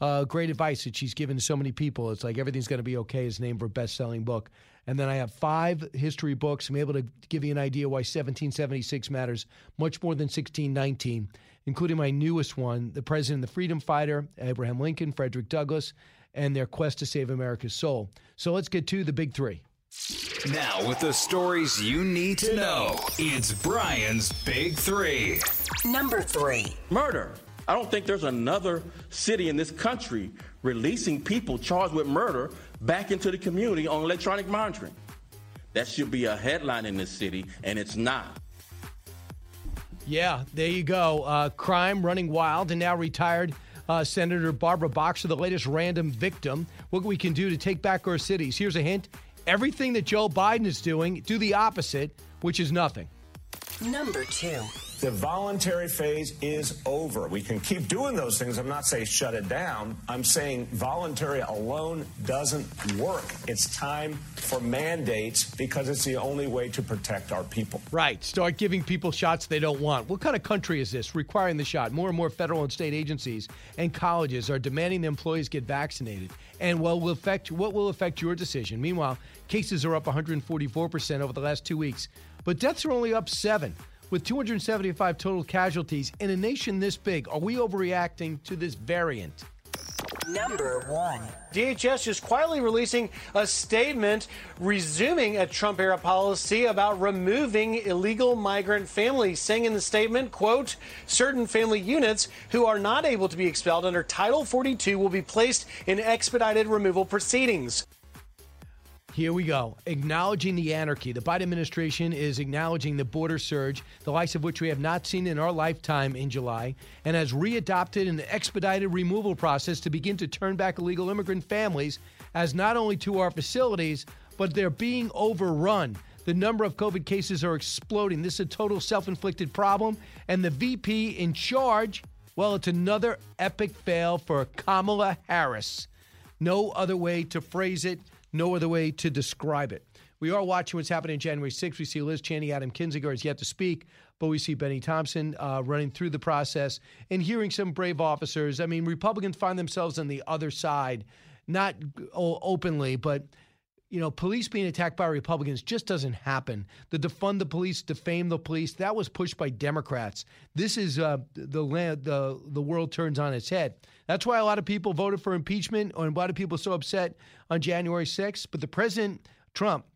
uh, great advice that she's given to so many people. It's like everything's going to be okay is named for best selling book. And then I have five history books. I'm able to give you an idea why 1776 matters much more than 1619, including my newest one, The President and the Freedom Fighter, Abraham Lincoln, Frederick Douglass, and their quest to save America's soul. So let's get to the big three. Now, with the stories you need to know, it's Brian's Big Three. Number three. Murder. I don't think there's another city in this country releasing people charged with murder back into the community on electronic monitoring. That should be a headline in this city, and it's not. Yeah, there you go. Uh, crime running wild, and now retired uh, Senator Barbara Boxer, the latest random victim. What we can do to take back our cities. Here's a hint everything that Joe Biden is doing, do the opposite, which is nothing. Number two. The voluntary phase is over. We can keep doing those things. I'm not saying shut it down. I'm saying voluntary alone doesn't work. It's time for mandates because it's the only way to protect our people. Right. Start giving people shots they don't want. What kind of country is this requiring the shot? More and more federal and state agencies and colleges are demanding the employees get vaccinated. And what will affect what will affect your decision? Meanwhile, cases are up 144% over the last 2 weeks, but deaths are only up 7 with 275 total casualties in a nation this big. Are we overreacting to this variant? Number one. DHS is quietly releasing a statement resuming a Trump era policy about removing illegal migrant families, saying in the statement, quote, certain family units who are not able to be expelled under Title 42 will be placed in expedited removal proceedings. Here we go. Acknowledging the anarchy. The Biden administration is acknowledging the border surge, the likes of which we have not seen in our lifetime in July, and has readopted an expedited removal process to begin to turn back illegal immigrant families as not only to our facilities, but they're being overrun. The number of COVID cases are exploding. This is a total self inflicted problem. And the VP in charge, well, it's another epic fail for Kamala Harris. No other way to phrase it no other way to describe it. We are watching what's happening January 6th. We see Liz Cheney, Adam Kinzinger is yet to speak, but we see Bennie Thompson uh, running through the process and hearing some brave officers. I mean, Republicans find themselves on the other side, not openly, but you know, police being attacked by Republicans just doesn't happen. The defund the police, defame the police, that was pushed by Democrats. This is uh, the land, the the world turns on its head. That's why a lot of people voted for impeachment, and a lot of people so upset on January 6th. But the president Trump,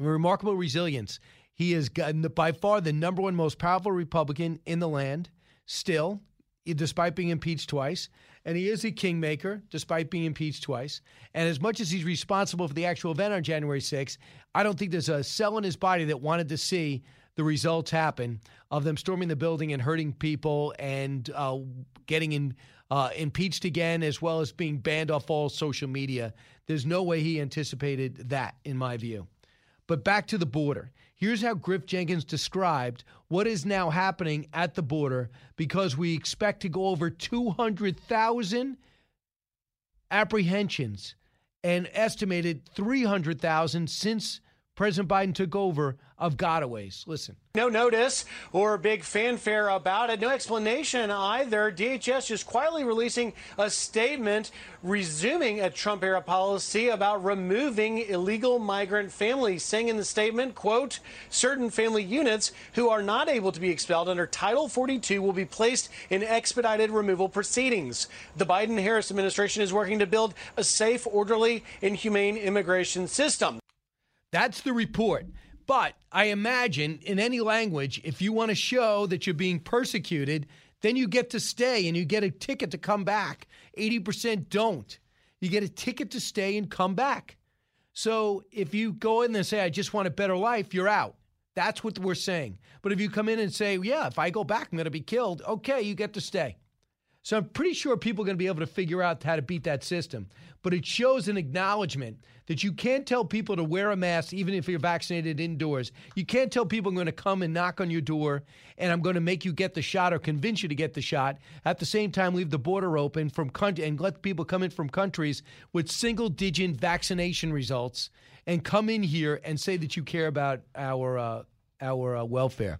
remarkable resilience. He has gotten the, by far the number one most powerful Republican in the land. Still, despite being impeached twice and he is a kingmaker despite being impeached twice. And as much as he's responsible for the actual event on January 6th, I don't think there's a cell in his body that wanted to see the results happen of them storming the building and hurting people and uh, getting in, uh, impeached again, as well as being banned off all social media. There's no way he anticipated that, in my view. But back to the border. Here's how Griff Jenkins described what is now happening at the border because we expect to go over 200,000 apprehensions and estimated 300,000 since President Biden took over of gotaways. Listen. No notice or big fanfare about it. No explanation either. DHS just quietly releasing a statement resuming a Trump era policy about removing illegal migrant families, saying in the statement, quote, certain family units who are not able to be expelled under Title 42 will be placed in expedited removal proceedings. The Biden Harris administration is working to build a safe, orderly, and humane immigration system. That's the report. But I imagine in any language, if you want to show that you're being persecuted, then you get to stay and you get a ticket to come back. 80% don't. You get a ticket to stay and come back. So if you go in and say, I just want a better life, you're out. That's what we're saying. But if you come in and say, yeah, if I go back, I'm going to be killed, okay, you get to stay. So I'm pretty sure people are going to be able to figure out how to beat that system. But it shows an acknowledgement that you can't tell people to wear a mask even if you're vaccinated indoors. You can't tell people I'm going to come and knock on your door and I'm going to make you get the shot or convince you to get the shot. At the same time, leave the border open from country and let people come in from countries with single digit vaccination results and come in here and say that you care about our uh, our uh, welfare.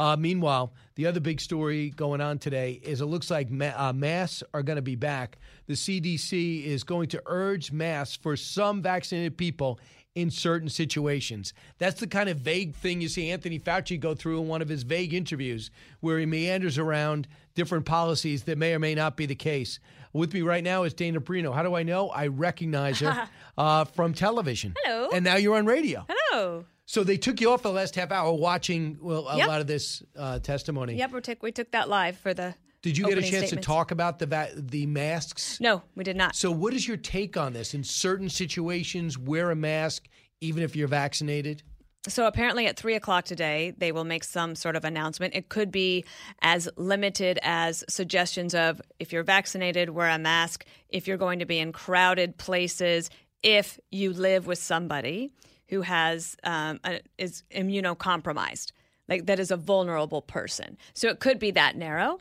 Uh, meanwhile, the other big story going on today is it looks like ma- uh, masks are going to be back. The CDC is going to urge masks for some vaccinated people in certain situations. That's the kind of vague thing you see Anthony Fauci go through in one of his vague interviews where he meanders around different policies that may or may not be the case. With me right now is Dana Perino. How do I know? I recognize her uh, from television. Hello. And now you're on radio. Hello. So they took you off the last half hour watching well, a Yep. lot of this uh, testimony. Yep, we took we took that live for the. Did you get a chance statements. to talk about the va- the masks? No, we did not. So what is your take on this? In certain situations, wear a mask even if you're vaccinated. So apparently, at three o'clock today, they will make some sort of announcement. It could be as limited as suggestions of if you're vaccinated, wear a mask. If you're going to be in crowded places, if you live with somebody who has um, a, is immunocompromised, like that is a vulnerable person. So it could be that narrow,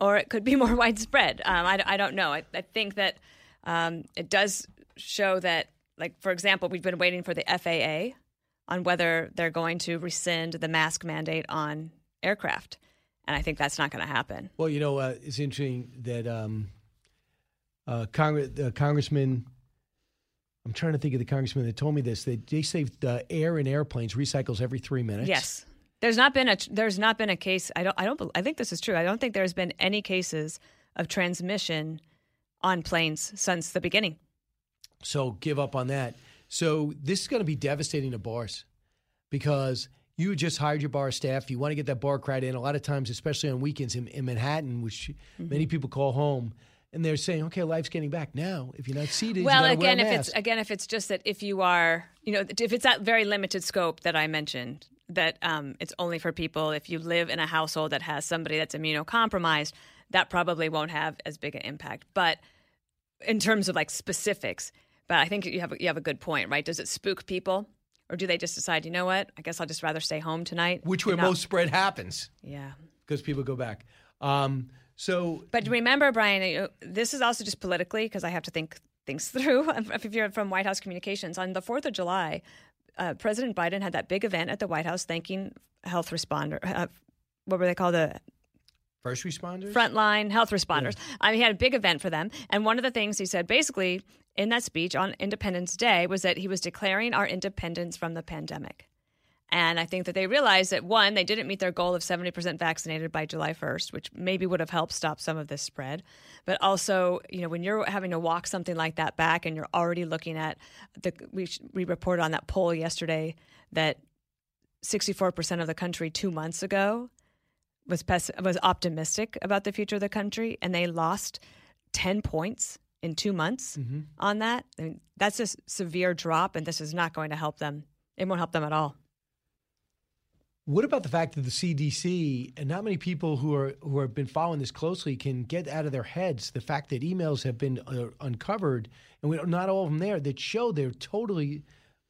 or it could be more widespread. Um, I, I don't know. I, I think that um, it does show that, like for example, we've been waiting for the FAA on whether they're going to rescind the mask mandate on aircraft. And I think that's not going to happen. Well, you know, uh, it's interesting that um, uh, uh, Congressman, I'm trying to think of the congressman that told me this. That they save the air in airplanes recycles every three minutes. Yes. There's not been a there's not been a case. I don't I don't I think this is true. I don't think there's been any cases of transmission on planes since the beginning. So give up on that. So this is going to be devastating to bars because you just hired your bar staff. You want to get that bar crowd in. A lot of times, especially on weekends in, in Manhattan, which Mm-hmm. many people call home, and they're saying, "Okay, life's getting back now. If you're not seated, well, you gotta wear a again, if it's again if it's just that if you are, you know, if it's that very limited scope that I mentioned, that um, it's only for people if you live in a household that has somebody that's immunocompromised, that probably won't have as big an impact. But in terms of like specifics, but I think you have you have a good point, right? Does it spook people, or do they just decide, you know what, I guess I'll just rather stay home tonight? which way not- most spread happens yeah. because people go back. Um, so But remember, Brian, this is also just politically because I have to think things through. If you're from White House communications, on the 4th of July, uh, President Biden had that big event at the White House thanking health responder. Uh, what were they called? The first responders, frontline health responders. I mean, he had a big event for them. And one of the things he said basically in that speech on Independence Day was that he was declaring our independence from the pandemic. And I think that they realized that one, they didn't meet their goal of 70% vaccinated by July 1st, which maybe would have helped stop some of this spread. But also, you know, when you're having to walk something like that back and you're already looking at the, we, we reported on that poll yesterday that 64% of the country two months ago was pes- was optimistic about the future of the country, and they lost 10 points in two months Mm-hmm. on that. I mean, that's a severe drop, and this is not going to help them. It won't help them at all. What about the fact that the CDC and not many people who are who have been following this closely can get out of their heads the fact that emails have been uh, uncovered and we not all of them there that show they're totally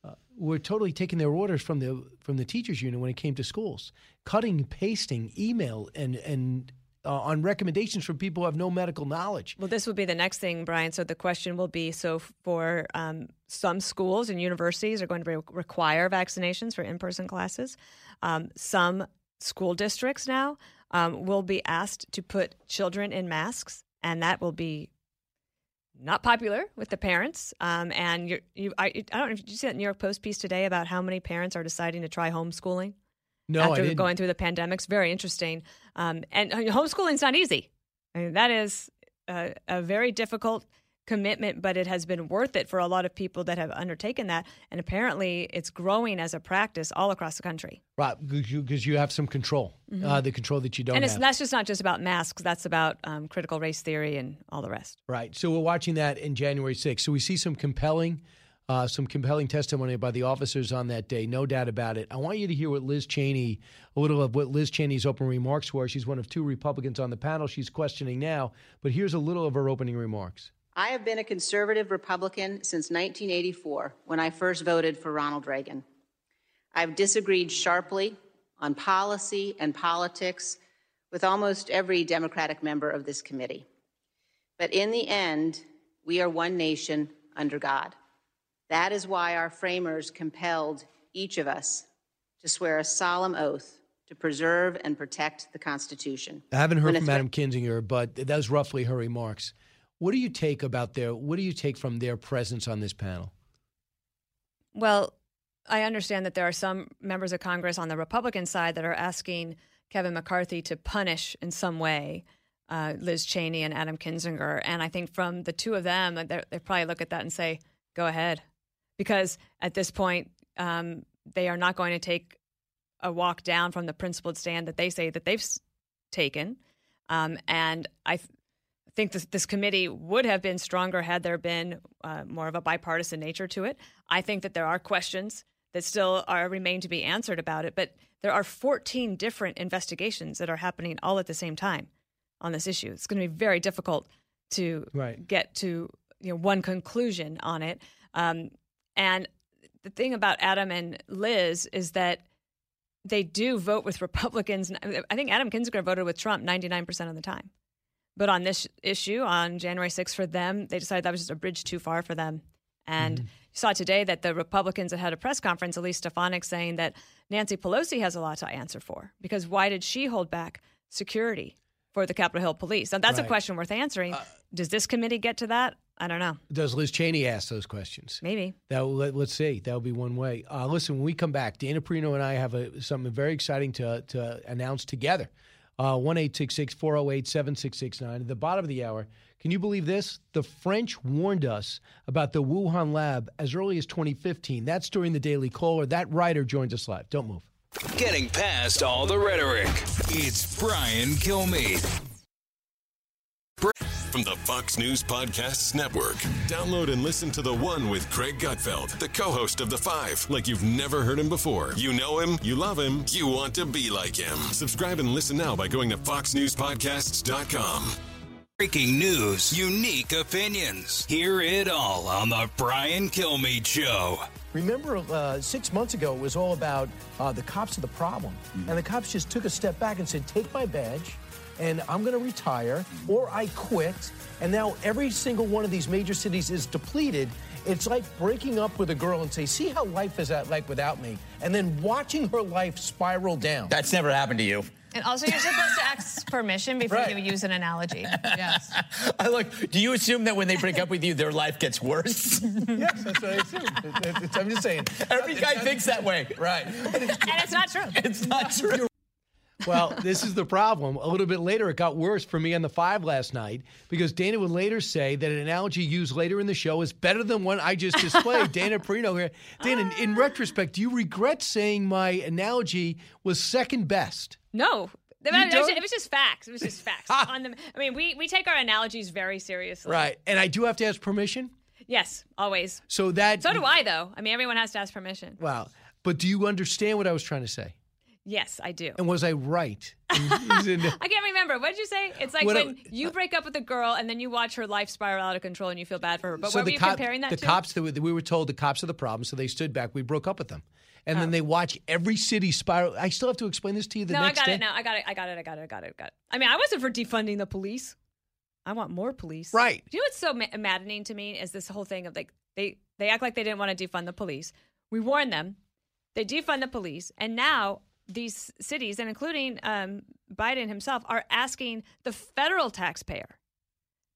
uh, were totally taking their orders from the from the teachers union when it came to schools, cutting pasting email and and uh, on recommendations from people who have no medical knowledge. Well, this will be the next thing, Brian. So the question will be: so for um, some schools and universities are going to re- require vaccinations for in-person classes. Um, some school districts now um, will be asked to put children in masks, and that will be not popular with the parents. Um, and you're, you, I, I don't know. Did you see that New York Post piece today about how many parents are deciding to try homeschooling? No, I after didn't. going through the pandemic. It's very interesting. Um, and uh, homeschooling's not easy. I mean, that is a, a very difficult commitment, but it has been worth it for a lot of people that have undertaken that. And apparently, it's growing as a practice all across the country. Right, because you, you have some control, Mhm. uh, the control that you don't and it's, have. that's just not just about masks, that's about um, critical race theory and all the rest. Right. So we're watching that in January 6th. So we see some compelling, uh, some compelling testimony by the officers on that day, no doubt about it. I want you to hear what Liz Cheney, a little of what Liz Cheney's open remarks were. She's one of two Republicans on the panel. She's questioning now, but here's a little of her opening remarks. I have been a conservative Republican since 1984 when I first voted for Ronald Reagan. I've disagreed sharply on policy and politics with almost every Democratic member of this committee. But in the end, we are one nation under God. That is why our framers compelled each of us to swear a solemn oath to preserve and protect the Constitution. I haven't heard When from Adam Kinzinger, but that was roughly her remarks. What do you take about their? What do you take from their presence on this panel? Well, I understand that there are some members of Congress on the Republican side that are asking Kevin McCarthy to punish in some way uh, Liz Cheney and Adam Kinzinger. And I think from the two of them, they probably look at that and say, go ahead. Because at this point, um, they are not going to take a walk down from the principled stand that they say that they've taken. Um, and I think this, this committee would have been stronger had there been uh, more of a bipartisan nature to it. I think that there are questions that still are remain to be answered about it, but there are 14 different investigations that are happening all at the same time on this issue. It's going to be very difficult to Right. get to you know one conclusion on it. Um, and the thing about Adam and Liz is that they do vote with Republicans. I think Adam Kinzinger voted with Trump 99% of the time. But on this issue, on January 6th, for them, they decided that was just a bridge too far for them. And you saw today that the Republicans had had a press conference, Elise Stefanik, saying that Nancy Pelosi has a lot to answer for because why did she hold back security for the Capitol Hill police? And that's a question worth answering. Does this committee get to that? I don't know. Does Liz Cheney ask those questions? Maybe. That let, us see. That would be one way. Uh, listen, when we come back, Dana Perino and I have a, something very exciting to to announce together. Uh, One eight six six four zero eight seven six six nine. At the bottom of the hour, can you believe this? The French warned us about the Wuhan lab as early as 2015. That's during the Daily Caller. That writer joins us live. Don't move. Getting past all the rhetoric. It's Brian Kilmeade. From the Fox News Podcasts Network. Download and listen to The One with Greg Gutfeld, the co host of The Five, like you've never heard him before. You know him, you love him, you want to be like him. Subscribe and listen now by going to FoxNewsPodcasts.com. Breaking news, unique opinions. Hear it all on The Brian Kilmeade Show. Remember, uh, six months ago, it was all about uh, the cops are the problem. And the cops just took a step back and said, take my badge, and I'm going to retire, or I quit. And now every single one of these major cities is depleted. It's like breaking up with a girl and say, see how life is at, like without me, and then watching her life spiral down. That's never happened to you. And also, you're supposed to ask permission before Right. you use an analogy. Yes. I look. Do you assume that when they break up with you, their life gets worse? yes, that's what I assume. It- it- it's- I'm just saying. Every guy thinks that way. Right. and it's not true. It's not true. Well, this is the problem. A little bit later, it got worse for me on the five last night because Dana would later say that an analogy used later in the show is better than one I just displayed. Dana Perino here. Dana, in, in retrospect, do you regret saying my analogy was second best? No. It was, don't? it was just facts. It was just facts. On the, I mean, we, we take our analogies very seriously. Right. And I do have to ask permission. Yes, always. So that. So do I, though. I mean, everyone has to ask permission. Wow. But do you understand what I was trying to say? Yes, I do. And was I right? I can't remember. What did you say? It's like What I- when you uh, break up with a girl and then you watch her life spiral out of control and you feel bad for her. But what were you cop- comparing that the to? cops that we, we were told the cops are the problem, so they stood back. We broke up with them, and Oh. then they watch every city spiral. I still have to explain this to you the no, I got day. it. No, I got it. I got it. I got it. I got it. I got it. I mean, I wasn't for defunding the police. I want more police. Right. Do you know what's so ma- maddening to me is this whole thing of like they they act like they didn't want to defund the police. We warned them. They defund the police, and now these cities, and including um, Biden himself, are asking the federal taxpayer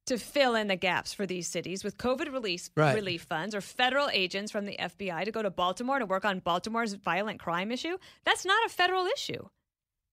to fill in the gaps for these cities with COVID relief Right. relief funds or federal agents from the FBI to go to Baltimore to work on Baltimore's violent crime issue. That's not a federal issue.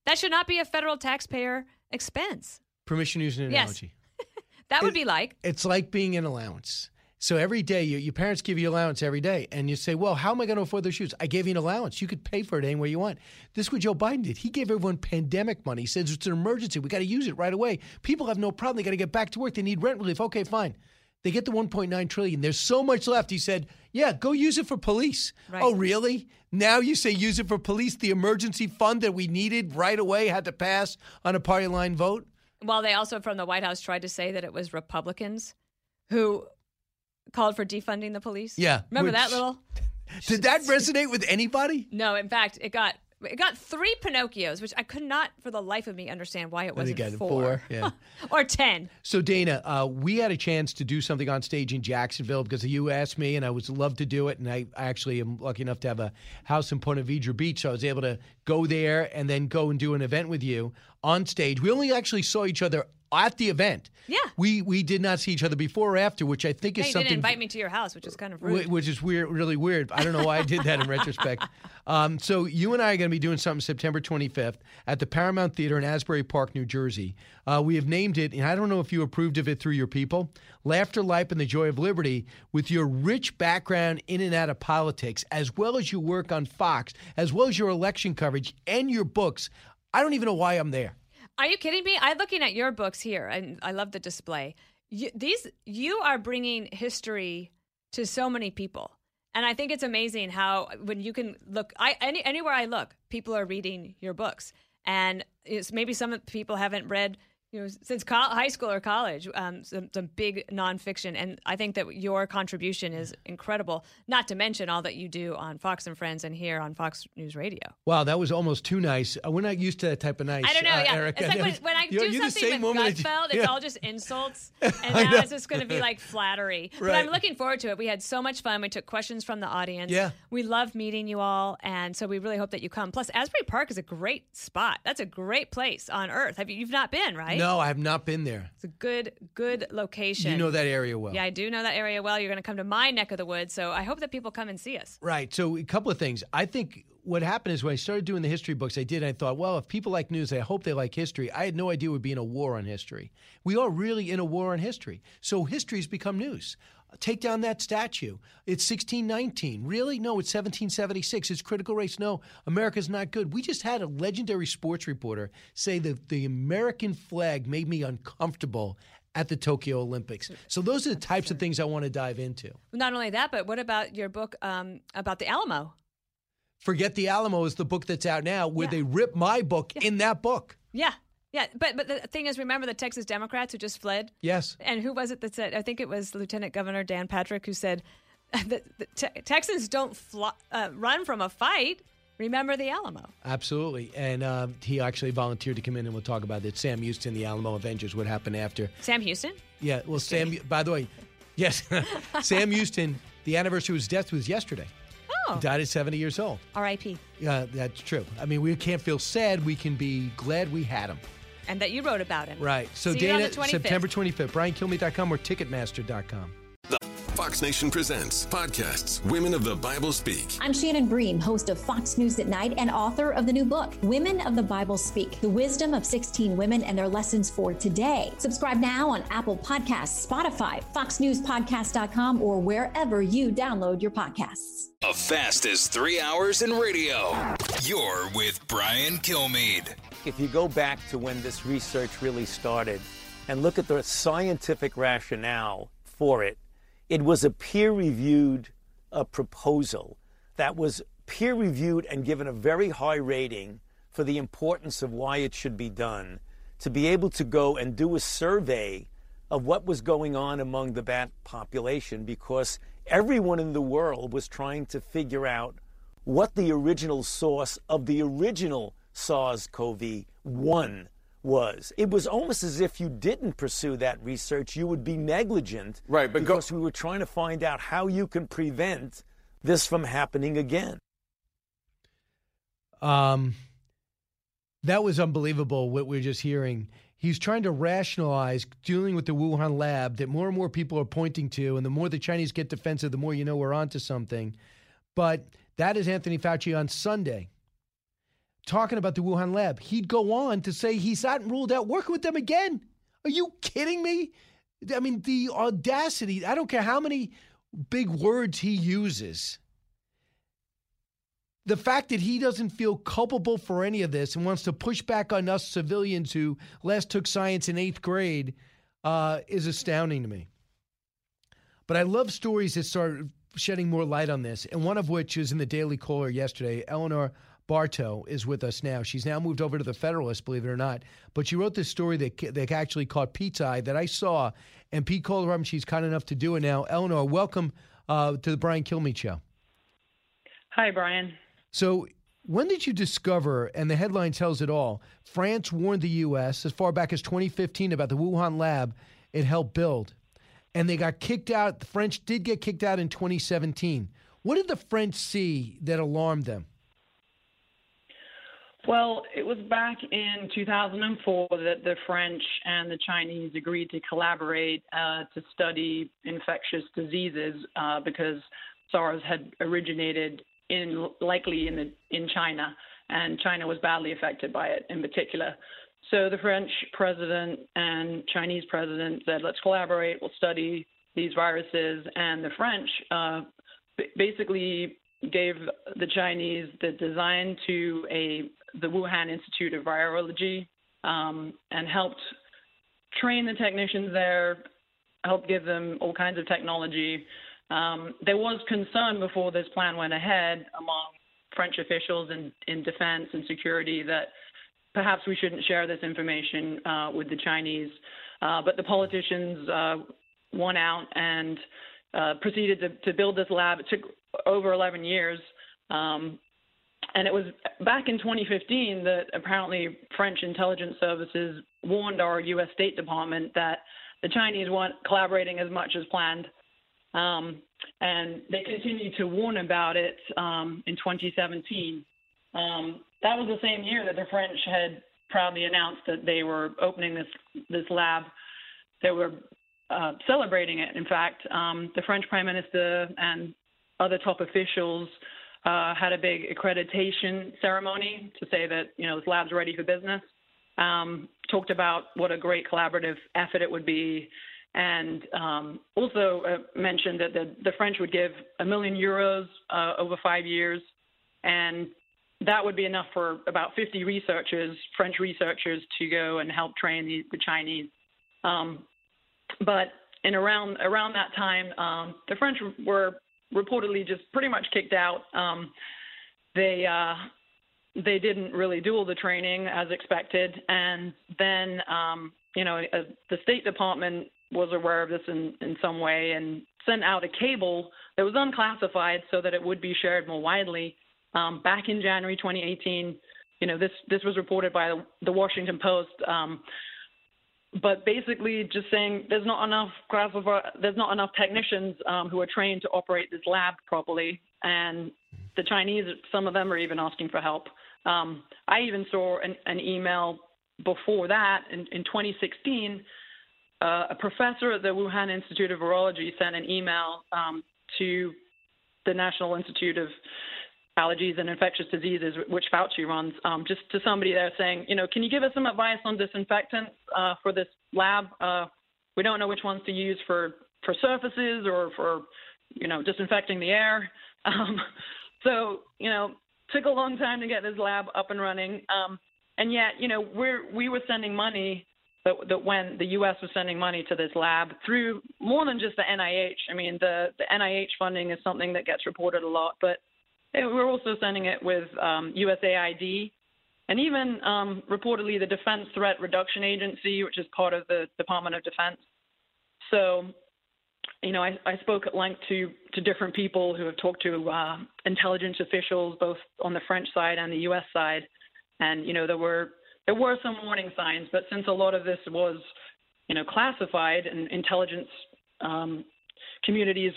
That should not be a federal taxpayer expense. Permission to use an Yes. analogy. That would be like. It's like being an allowance. So every day, your, your parents give you allowance every day, and you say, "Well, how am I going to afford those shoes? I gave you an allowance. You could pay for it anywhere you want." This is what Joe Biden did. He gave everyone pandemic money. He says it's an emergency. We got to use it right away. People have no problem. They got to get back to work. They need rent relief. Okay, fine. They get the 1.9 trillion. There's so much left. He said, "Yeah, go use it for police." Right. Oh, really? Now you say use it for police? The emergency fund that we needed right away had to pass on a party line vote. While they also from the White House tried to say that it was Republicans who called for defunding the police. Yeah, Remember which- that little? Did that resonate with anybody? No, in fact, it got it got three Pinocchios, which I could not for the life of me understand why it wasn't four. Four, yeah. or ten. So Dana, uh, we had a chance to do something on stage in Jacksonville because you asked me, and I would love to do it. And I actually am lucky enough to have a house in Ponte Vedra Beach, so I was able to go there and then go and do an event with you on stage. We only actually saw each other at the event. Yeah. We we did not see each other before or after, which I think is you something. didn't invite me to your house, which is kind of rude. Which is weird, really weird. I don't know why I did that in retrospect. Um, so you and I are going to be doing something September 25th at the Paramount Theater in Asbury Park, New Jersey. Uh, we have named it, and I don't know if you approved of it through your people, Laughter, Life, and the Joy of Liberty. With your rich background in and out of politics, as well as your work on Fox, as well as your election coverage and your books, I don't even know why I'm there. Are you kidding me? I'm looking at your books here, and I love the display. You, these you are bringing history to so many people, and I think it's amazing how when you can look. I any, anywhere I look, people are reading your books, and maybe some of the people haven't read. You know, since col- high school or college, um, some, some big nonfiction, and I think that your contribution is incredible. Not to mention all that you do on Fox and Friends and here on Fox News Radio. Wow, that was almost too nice. Uh, We're not used to that type of nice. I don't know. uh, yeah, Erica. it's like when, when I you're- do you're the something with Gutfeld, it's all just insults, and now it's just going to be like flattery. But I'm looking forward to it. We had so much fun. We took questions from the audience. Yeah. we love meeting you all, and so we really hope that you come. Plus, Asbury Park is a great spot. That's a great place on Earth. Have you? You've not been, right? No, I have not been there. It's a good, good location. You know that area well. Yeah, I do know that area well. You're going to come to my neck of the woods, so I hope that people come and see us. Right. So a couple of things. I think what happened is when I started doing the history books, I did. I thought, well, if people like news, I hope they like history. I had no idea we'd be in a war on history. We are really in a war on history. So history's become news. Take down that statue. It's 1619. Really? No, it's 1776. It's critical race. No, America's not good. We just had a legendary sports reporter say that the American flag made me uncomfortable at the Tokyo Olympics. So those are the types of things I want to dive into. Not only that, but what about your book um, about the Alamo? Forget the Alamo is the book that's out now, where they rip my book in that book. Yeah, yeah. But but the thing is, remember the Texas Democrats who just fled? Yes. And who was it that said? I think it was Lieutenant Governor Dan Patrick who said that the te- Texans don't fly, uh, run from a fight. Remember the Alamo. Absolutely. And um, he actually volunteered to come in and we'll talk about it. Sam Houston, the Alamo Avengers, what happened after. Sam Houston. Yeah, well, Sam, by the way, yes, Sam Houston, the anniversary of his death was yesterday. Oh. He died at 70 years old. R.I.P. Yeah, that's true. I mean, we can't feel sad. We can be glad we had him. And that you wrote about him. Right. So, See you on Dana, the 25th. September 25th, BrianKilmeade.com or Ticketmaster.com. The Fox Nation presents podcasts Women of the Bible Speak. I'm Shannon Bream, host of Fox News at Night and author of the new book, Women of the Bible Speak The Wisdom of 16 Women and Their Lessons for Today. Subscribe now on Apple Podcasts, Spotify, FoxNewsPodcast.com, or wherever you download your podcasts. The fastest three hours in radio. You're with Brian Kilmeade. If you go back to when this research really started and look at the scientific rationale for it, it was a peer reviewed uh, proposal that was peer reviewed and given a very high rating for the importance of why it should be done. To be able to go and do a survey of what was going on among the bat population because everyone in the world was trying to figure out what the original source of the original SARS CoV 1 was. It was almost as if you didn't pursue that research, you would be negligent. Right, but because we were trying to find out how you can prevent this from happening again. Um, that was unbelievable what we are just hearing. He's trying to rationalize dealing with the Wuhan lab that more and more people are pointing to, and the more the Chinese get defensive, the more you know we're onto something. But that is Anthony Fauci on Sunday talking about the Wuhan lab. He'd go on to say he's not ruled out working with them again. Are you kidding me? I mean, the audacity, I don't care how many big words he uses. The fact that he doesn't feel culpable for any of this and wants to push back on us civilians who last took science in eighth grade uh, is astounding to me. But I love stories that start shedding more light on this, and one of which is in the Daily Caller yesterday. Eleanor Bartow is with us now. She's now moved over to the Federalist, believe it or not. But she wrote this story that, that actually caught Pete's eye that I saw, and Pete called her up, and she's kind enough to do it now. Eleanor, welcome uh, to the Brian Kilmeade Show. Hi, Brian. So, when did you discover, and the headline tells it all, France warned the U.S. as far back as 2015 about the Wuhan lab it helped build, and they got kicked out. The French did get kicked out in 2017. What did the French see that alarmed them? Well, it was back in 2004 that the French and the Chinese agreed to collaborate uh, to study infectious diseases uh, because SARS had originated in likely in the, in China, and China was badly affected by it in particular. So the French president and Chinese president said, "Let's collaborate. We'll study these viruses." And the French uh, basically gave the Chinese the design to a the Wuhan Institute of Virology um, and helped train the technicians there, helped give them all kinds of technology. Um, there was concern before this plan went ahead among French officials in, in defense and security that perhaps we shouldn't share this information uh, with the Chinese. Uh, but the politicians uh, won out and uh, proceeded to, to, build this lab. It took over 11 years. Um, and it was back in 2015 that apparently French intelligence services warned our U.S. State Department that the Chinese weren't collaborating as much as planned. Um, and they continued to warn about it um, in 2017. Um, that was the same year that the French had proudly announced that they were opening this this lab. They were uh, celebrating it. In fact, um, the French Prime Minister and other top officials uh, had a big accreditation ceremony to say that you know this lab's ready for business. Um, talked about what a great collaborative effort it would be, and um, also uh, mentioned that the, the, French would give a million euros uh, over five years, and that would be enough for about 50 researchers, French researchers, to go and help train the, the Chinese. Um, but in around around that time, um, the French were reportedly just pretty much kicked out. Um, they uh, they didn't really do all the training as expected, and then um, you know uh, the State Department was aware of this in, in some way and sent out a cable that was unclassified so that it would be shared more widely. Um, back in January 2018, you know this this was reported by the, the Washington Post. But basically just saying there's not enough there's not enough technicians um, who are trained to operate this lab properly, and the Chinese, some of them are even asking for help. Um, I even saw an, an email before that in, in 2016. Uh, a professor at the Wuhan Institute of Virology sent an email um, to the National Institute of allergies and infectious diseases, which Fauci runs, um, just to somebody there saying, you know, can you give us some advice on disinfectants uh, for this lab? Uh, we don't know which ones to use for for surfaces or for, you know, disinfecting the air. Um, so, you know, took a long time to get this lab up and running. Um, and yet, you know, we're we were sending money that, that when the U.S. was sending money to this lab through more than just the NIH. I mean, the the NIH funding is something that gets reported a lot, but we're also sending it with um, USAID and even um, reportedly the Defense Threat Reduction Agency, which is part of the Department of Defense. So, you know, I, I spoke at length to, to different people who have talked to uh, intelligence officials, both on the French side and the U.S. side, and you know there were there were some warning signs, but since a lot of this was, you know, classified and intelligence um, communities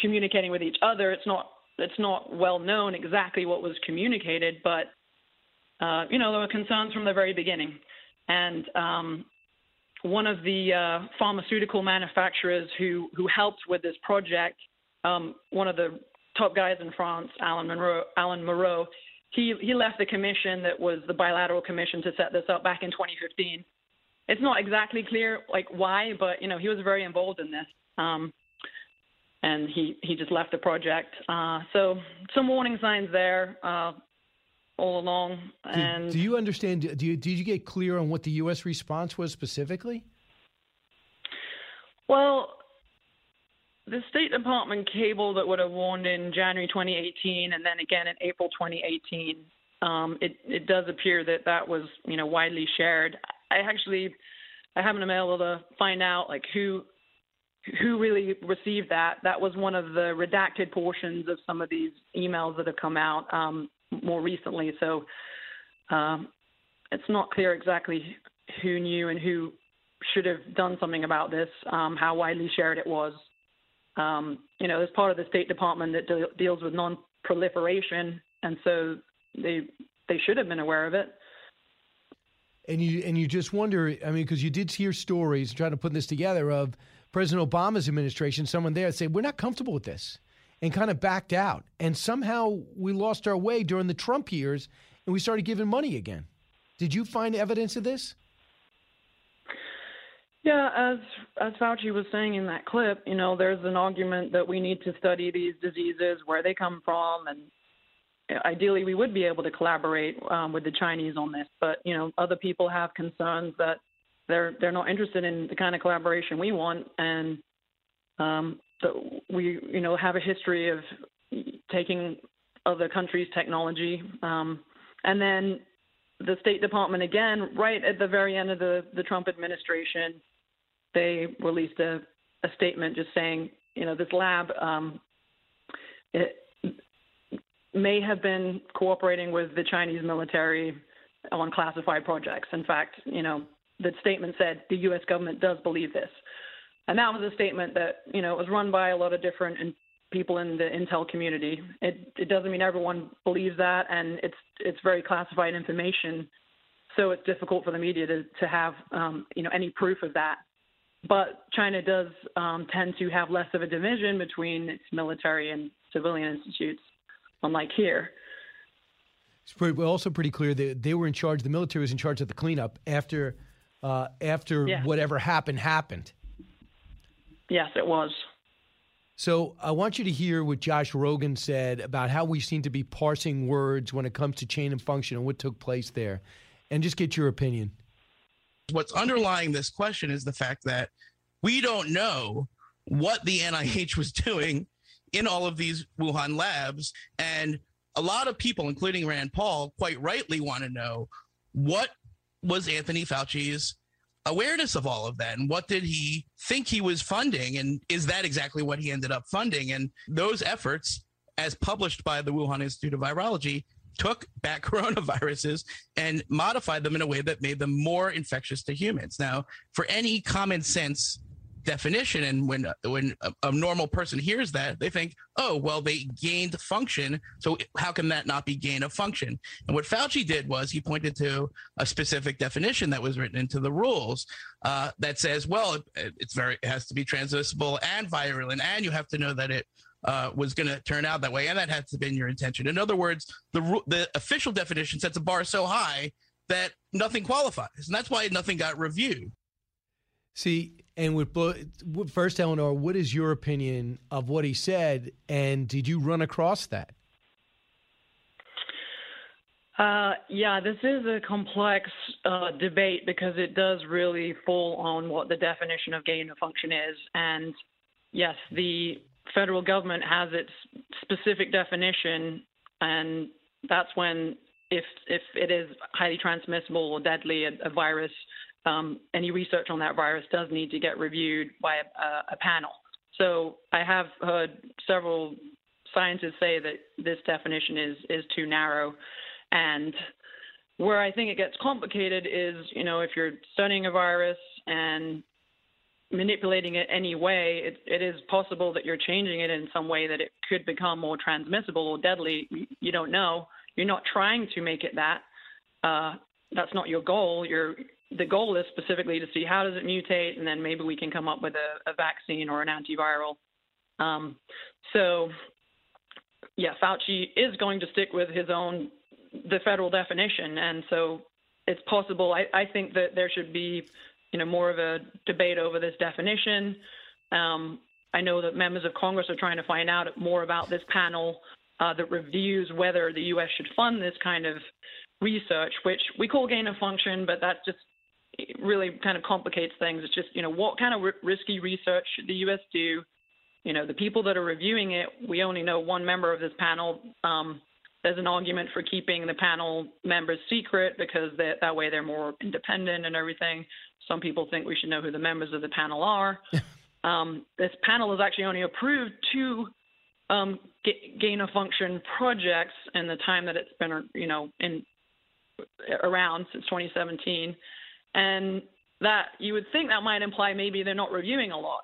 communicating with each other, it's not it's not well known exactly what was communicated, but uh, you know there were concerns from the very beginning, and um, one of the uh, pharmaceutical manufacturers who who helped with this project, um, one of the top guys in France, Alan Monroe, Alan Moreau, he he left the commission that was the bilateral commission to set this up back in 2015, it's not exactly clear like why, but you know he was very involved in this, um, and he he just left the project. Uh, so some warning signs there uh, all along. Do- And do you understand? Do you, did you get clear on what the U.S. response was specifically? well, the State Department cable that would have warned in January 2018, and then again in April 2018. Um, it it does appear that that was you know widely shared. I actually I haven't been able to find out like who who really received that. That was one of the redacted portions of some of these emails that have come out um, more recently. So um, it's not clear exactly who knew and who should have done something about this, um, how widely shared it was. Um, you know, as part of the State Department that de- deals with non-proliferation, and so they they should have been aware of it. And you and you just wonder. I mean, because you did hear stories trying to put this together of President Obama's administration, someone there say we're not comfortable with this, and kind of backed out. And somehow we lost our way during the Trump years, and we started giving money again. Did you find evidence of this? Yeah, as as Fauci was saying in that clip, you know, there's an argument that we need to study these diseases, where they come from, and ideally we would be able to collaborate um, with the Chinese on this. But you know, other people have concerns that they're they're not interested in the kind of collaboration we want, and um, that we you know have a history of taking other countries' technology, um, and then the State Department again, right at the very end of the the Trump administration, they released a, a statement just saying, you know, this lab um, it may have been cooperating with the Chinese military on classified projects. In fact, you know, the statement said the U.S. government does believe this, and that was a statement that you know was run by a lot of different in, people in the intel community. It it doesn't mean everyone believes that, and it's it's very classified information, so it's difficult for the media to to have um, you know any proof of that. But China does um, tend to have less of a division between its military and civilian institutes, unlike here. It's pretty, also pretty clear that they were in charge. The military was in charge of the cleanup after uh, after Yeah. whatever happened happened. Yes, it was. So I want you to hear what Josh Rogin said about how we seem to be parsing words when it comes to gain of function and what took place there, and just get your opinion. What's underlying this question is the fact that we don't know what the NIH was doing in all of these Wuhan labs. And a lot of people, including Rand Paul, quite rightly want to know what was Anthony Fauci's awareness of all of that and what did he think he was funding and is that exactly what he ended up funding and those efforts as published by the Wuhan Institute of Virology took back coronaviruses and modified them in a way that made them more infectious to humans. Now, for any common sense definition, and when when a, a normal person hears that, they think, "Oh, well, they gained function, so how can that not be gain of function?" And what Fauci did was he pointed to a specific definition that was written into the rules uh, that says, "Well, it, it's very it has to be transmissible and virulent, and you have to know that it." uh, was going to turn out that way, and that has to been your intention. In other words, the the official definition sets a bar so high that nothing qualifies, and that's why nothing got reviewed. See, and with first, Eleanor, what is your opinion of what he said, and did you run across that? Uh, yeah, this is a complex uh, debate because it does really fall on what the definition of gain of function is. And yes, the federal government has its specific definition, and that's when, if if it is highly transmissible or deadly, a, a virus, um, any research on that virus does need to get reviewed by a, a panel. So I have heard several scientists say that this definition is is too narrow, and where I think it gets complicated is, you know, if you're studying a virus and manipulating it any way, it, it is possible that you're changing it in some way that it could become more transmissible or deadly. You- don't know. You're not trying to make it that. Uh, that's not your goal. Your the goal is specifically to see how does it mutate, and then maybe we can come up with a, a vaccine or an antiviral. Um, so, yeah, Fauci is going to stick with his own the federal definition, and so it's possible. I, I think that there should be you know, more of a debate over this definition. Um, I know that members of Congress are trying to find out more about this panel uh, that reviews whether the U.S. should fund this kind of research, which we call gain of function, but that just really kind of complicates things. It's just, you know, what kind of r- risky research should the U.S. do? You know, the people that are reviewing it, we only know one member of this panel. Um, there's an argument for keeping the panel members secret because that way they're more independent and everything. Some people think we should know who the members of the panel are. um, this panel has actually only approved two um, gain of function projects in the time that it's been, you know, in around since 2017, and that you would think that might imply maybe they're not reviewing a lot,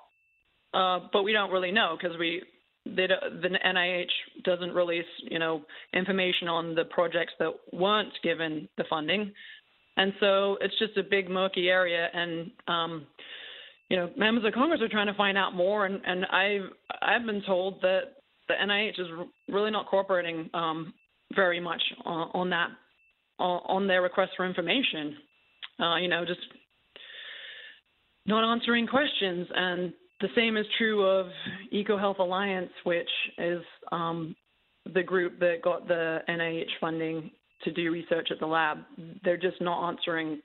uh, but we don't really know because we they, the NIH doesn't release, you know, information on the projects that weren't given the funding, and so it's just a big murky area. And um, you know, members of Congress are trying to find out more, and, and I've I've been told that the NIH is really not cooperating um, very much on, on that on their request for information. Uh, you know, just not answering questions and the same is true of EcoHealth Alliance, which is um, the group that got the NIH funding to do research at the lab. They're just not answering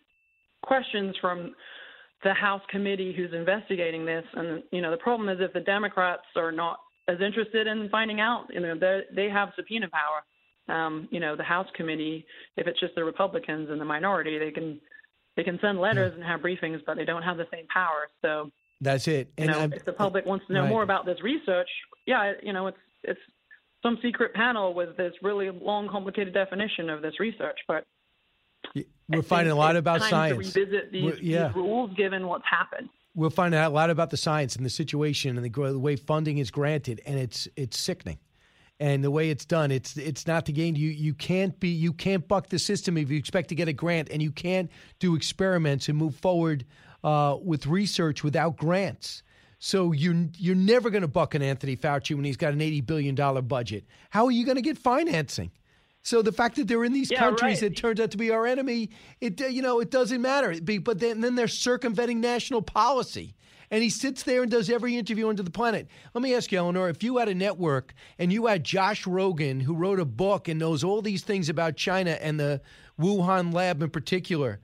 questions from the House committee who's investigating this. And you know, the problem is if the Democrats are not as interested in finding out, you know, they have subpoena power. Um, you know, the House committee, if it's just the Republicans and the minority, they can they can send letters and have briefings, but they don't have the same power. So that's it. And you know, if the public wants to know right. more about this research, yeah, you know, it's it's some secret panel with this really long, complicated definition of this research. But we're finding a lot about science. To revisit these, yeah. these rules, given what's happened. we'll find out a lot about the science and the situation and the, the way funding is granted, and it's it's sickening. And the way it's done, it's it's not the game. You you can't be you can't buck the system if you expect to get a grant, and you can't do experiments and move forward uh, with research without grants. So you're you're never going to buck an Anthony Fauci when he's got an eighty billion dollar budget. How are you going to get financing? So the fact that they're in these Yeah, countries right. that turns out to be our enemy, it you know it doesn't matter. But then, then they're circumventing national policy. And he sits there and does every interview under the planet. Let me ask you, Eleanor, if you had a network and you had Josh Rogin, who wrote a book and knows all these things about China and the Wuhan lab in particular,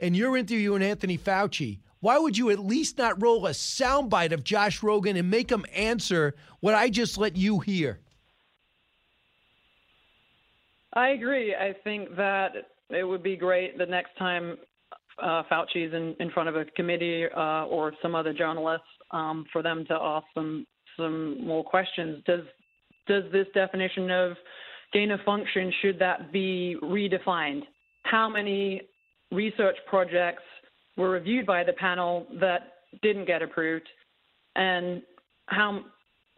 and you're interviewing Anthony Fauci, why would you at least not roll a soundbite of Josh Rogin and make him answer what I just let you hear? I agree. I think that it would be great the next time uh, Fauci's in, in front of a committee uh, or some other journalists um, for them to ask some some more questions. Does does this definition of gain of function should that be redefined? How many research projects were reviewed by the panel that didn't get approved, and how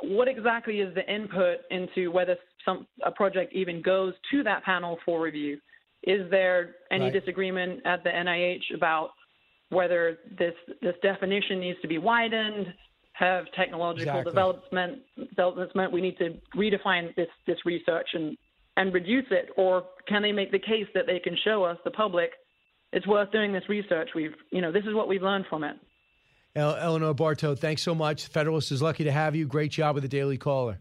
what exactly is the input into whether some a project even goes to that panel for review? Is there any Right. disagreement at the NIH about whether this this definition needs to be widened? Have technological Exactly. development developments meant we need to redefine this this research and and reduce it, or can they make the case that they can show us the public it's worth doing this research? We've you know this is what we've learned from it. El- Eleanor Bartow, thanks so much. Federalist is lucky to have you. Great job with the Daily Caller.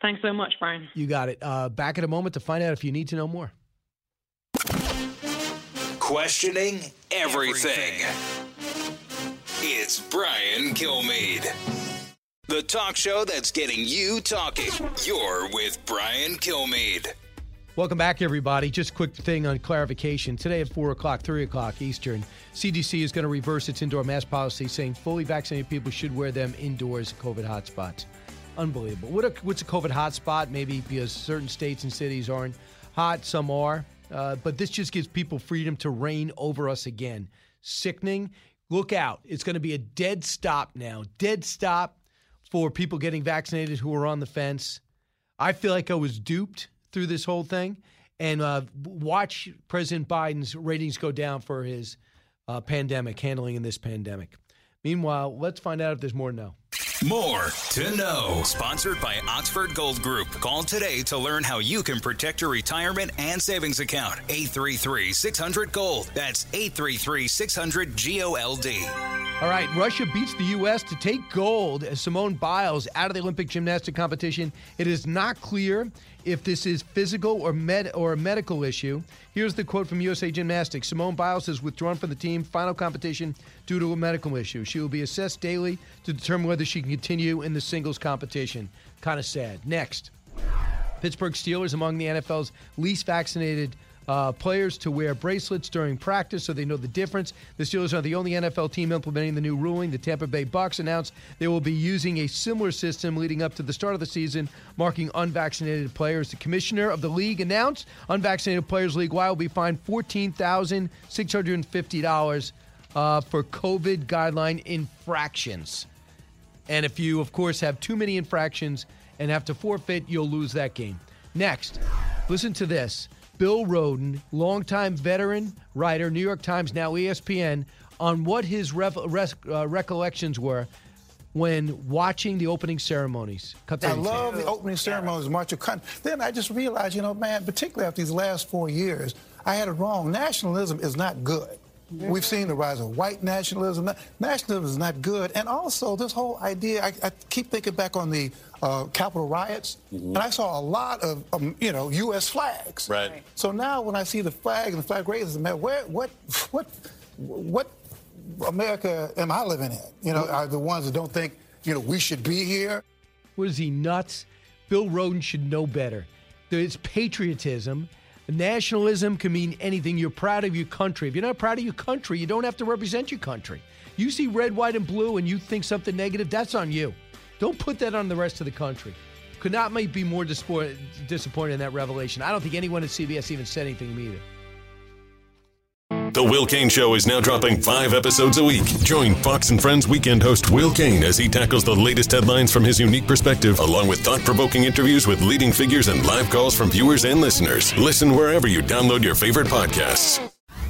Thanks so much, Brian. You got it. Uh, back in a moment to find out if you need to know more. Questioning everything. It's Brian Kilmeade. The talk show that's getting you talking. You're with Brian Kilmeade. Welcome back, everybody. Just a quick thing on clarification. Today at 4 o'clock, 3 o'clock Eastern, CDC is going to reverse its indoor mask policy, saying fully vaccinated people should wear them indoors at COVID hotspots. Unbelievable. What a, what's a COVID hotspot? Maybe because certain states and cities aren't hot, some are. Uh, but this just gives people freedom to reign over us again. Sickening. Look out. It's going to be a dead stop now. Dead stop for people getting vaccinated who are on the fence. I feel like I was duped through this whole thing. And uh, watch President Biden's ratings go down for his uh, pandemic, handling in this pandemic. Meanwhile, let's find out if there's more to know. More to know. Sponsored by Oxford Gold Group. Call today to learn how you can protect your retirement and savings account. 833 600 Gold. That's 833 600 G O L D. All right, Russia beats the U.S. to take gold as Simone Biles out of the Olympic gymnastic competition. It is not clear if this is physical or med or a medical issue. Here's the quote from USA Gymnastics: Simone Biles has withdrawn from the team final competition due to a medical issue. She will be assessed daily to determine whether she can continue in the singles competition. Kind of sad. Next, Pittsburgh Steelers among the NFL's least vaccinated uh, players to wear bracelets during practice so they know the difference. The Steelers are the only NFL team implementing the new ruling. The Tampa Bay Bucks announced they will be using a similar system leading up to the start of the season, marking unvaccinated players. The commissioner of the league announced unvaccinated players league wide will be fined fourteen thousand six hundred and fifty dollars uh, for COVID guideline infractions. And if you, of course, have too many infractions and have to forfeit, you'll lose that game. Next, listen to this. Bill Rhoden, longtime veteran writer, New York Times, now ESPN, on what his rev- res- uh, recollections were when watching the opening ceremonies. Cut I love the opening ceremonies, March of Con- Then I just realized, you know, man, particularly after these last four years, I had it wrong. Nationalism is not good. We've seen the rise of white nationalism. Nationalism is not good. And also, this whole idea, I, I keep thinking back on the uh, Capitol riots, and I saw a lot of, um, you know, U.S. flags. Right. So now when I see the flag and the flag raisers, man, where, what, what, what America am I living in? You know, are the ones that don't think, you know, we should be here? Was he nuts? Bill Rhoden should know better. It's patriotism. Nationalism can mean anything. You're proud of your country. If you're not proud of your country, you don't have to represent your country. You see red, white, and blue and you think something negative, that's on you. Don't put that on the rest of the country. Could not be more disappointed, disappointed in that revelation. I don't think anyone at CBS even said anything to me either. The Will Cain Show is now dropping five episodes a week. Join Fox and Friends weekend host Will Cain as he tackles the latest headlines from his unique perspective, along with thought provoking interviews with leading figures and live calls from viewers and listeners. Listen wherever you download your favorite podcasts.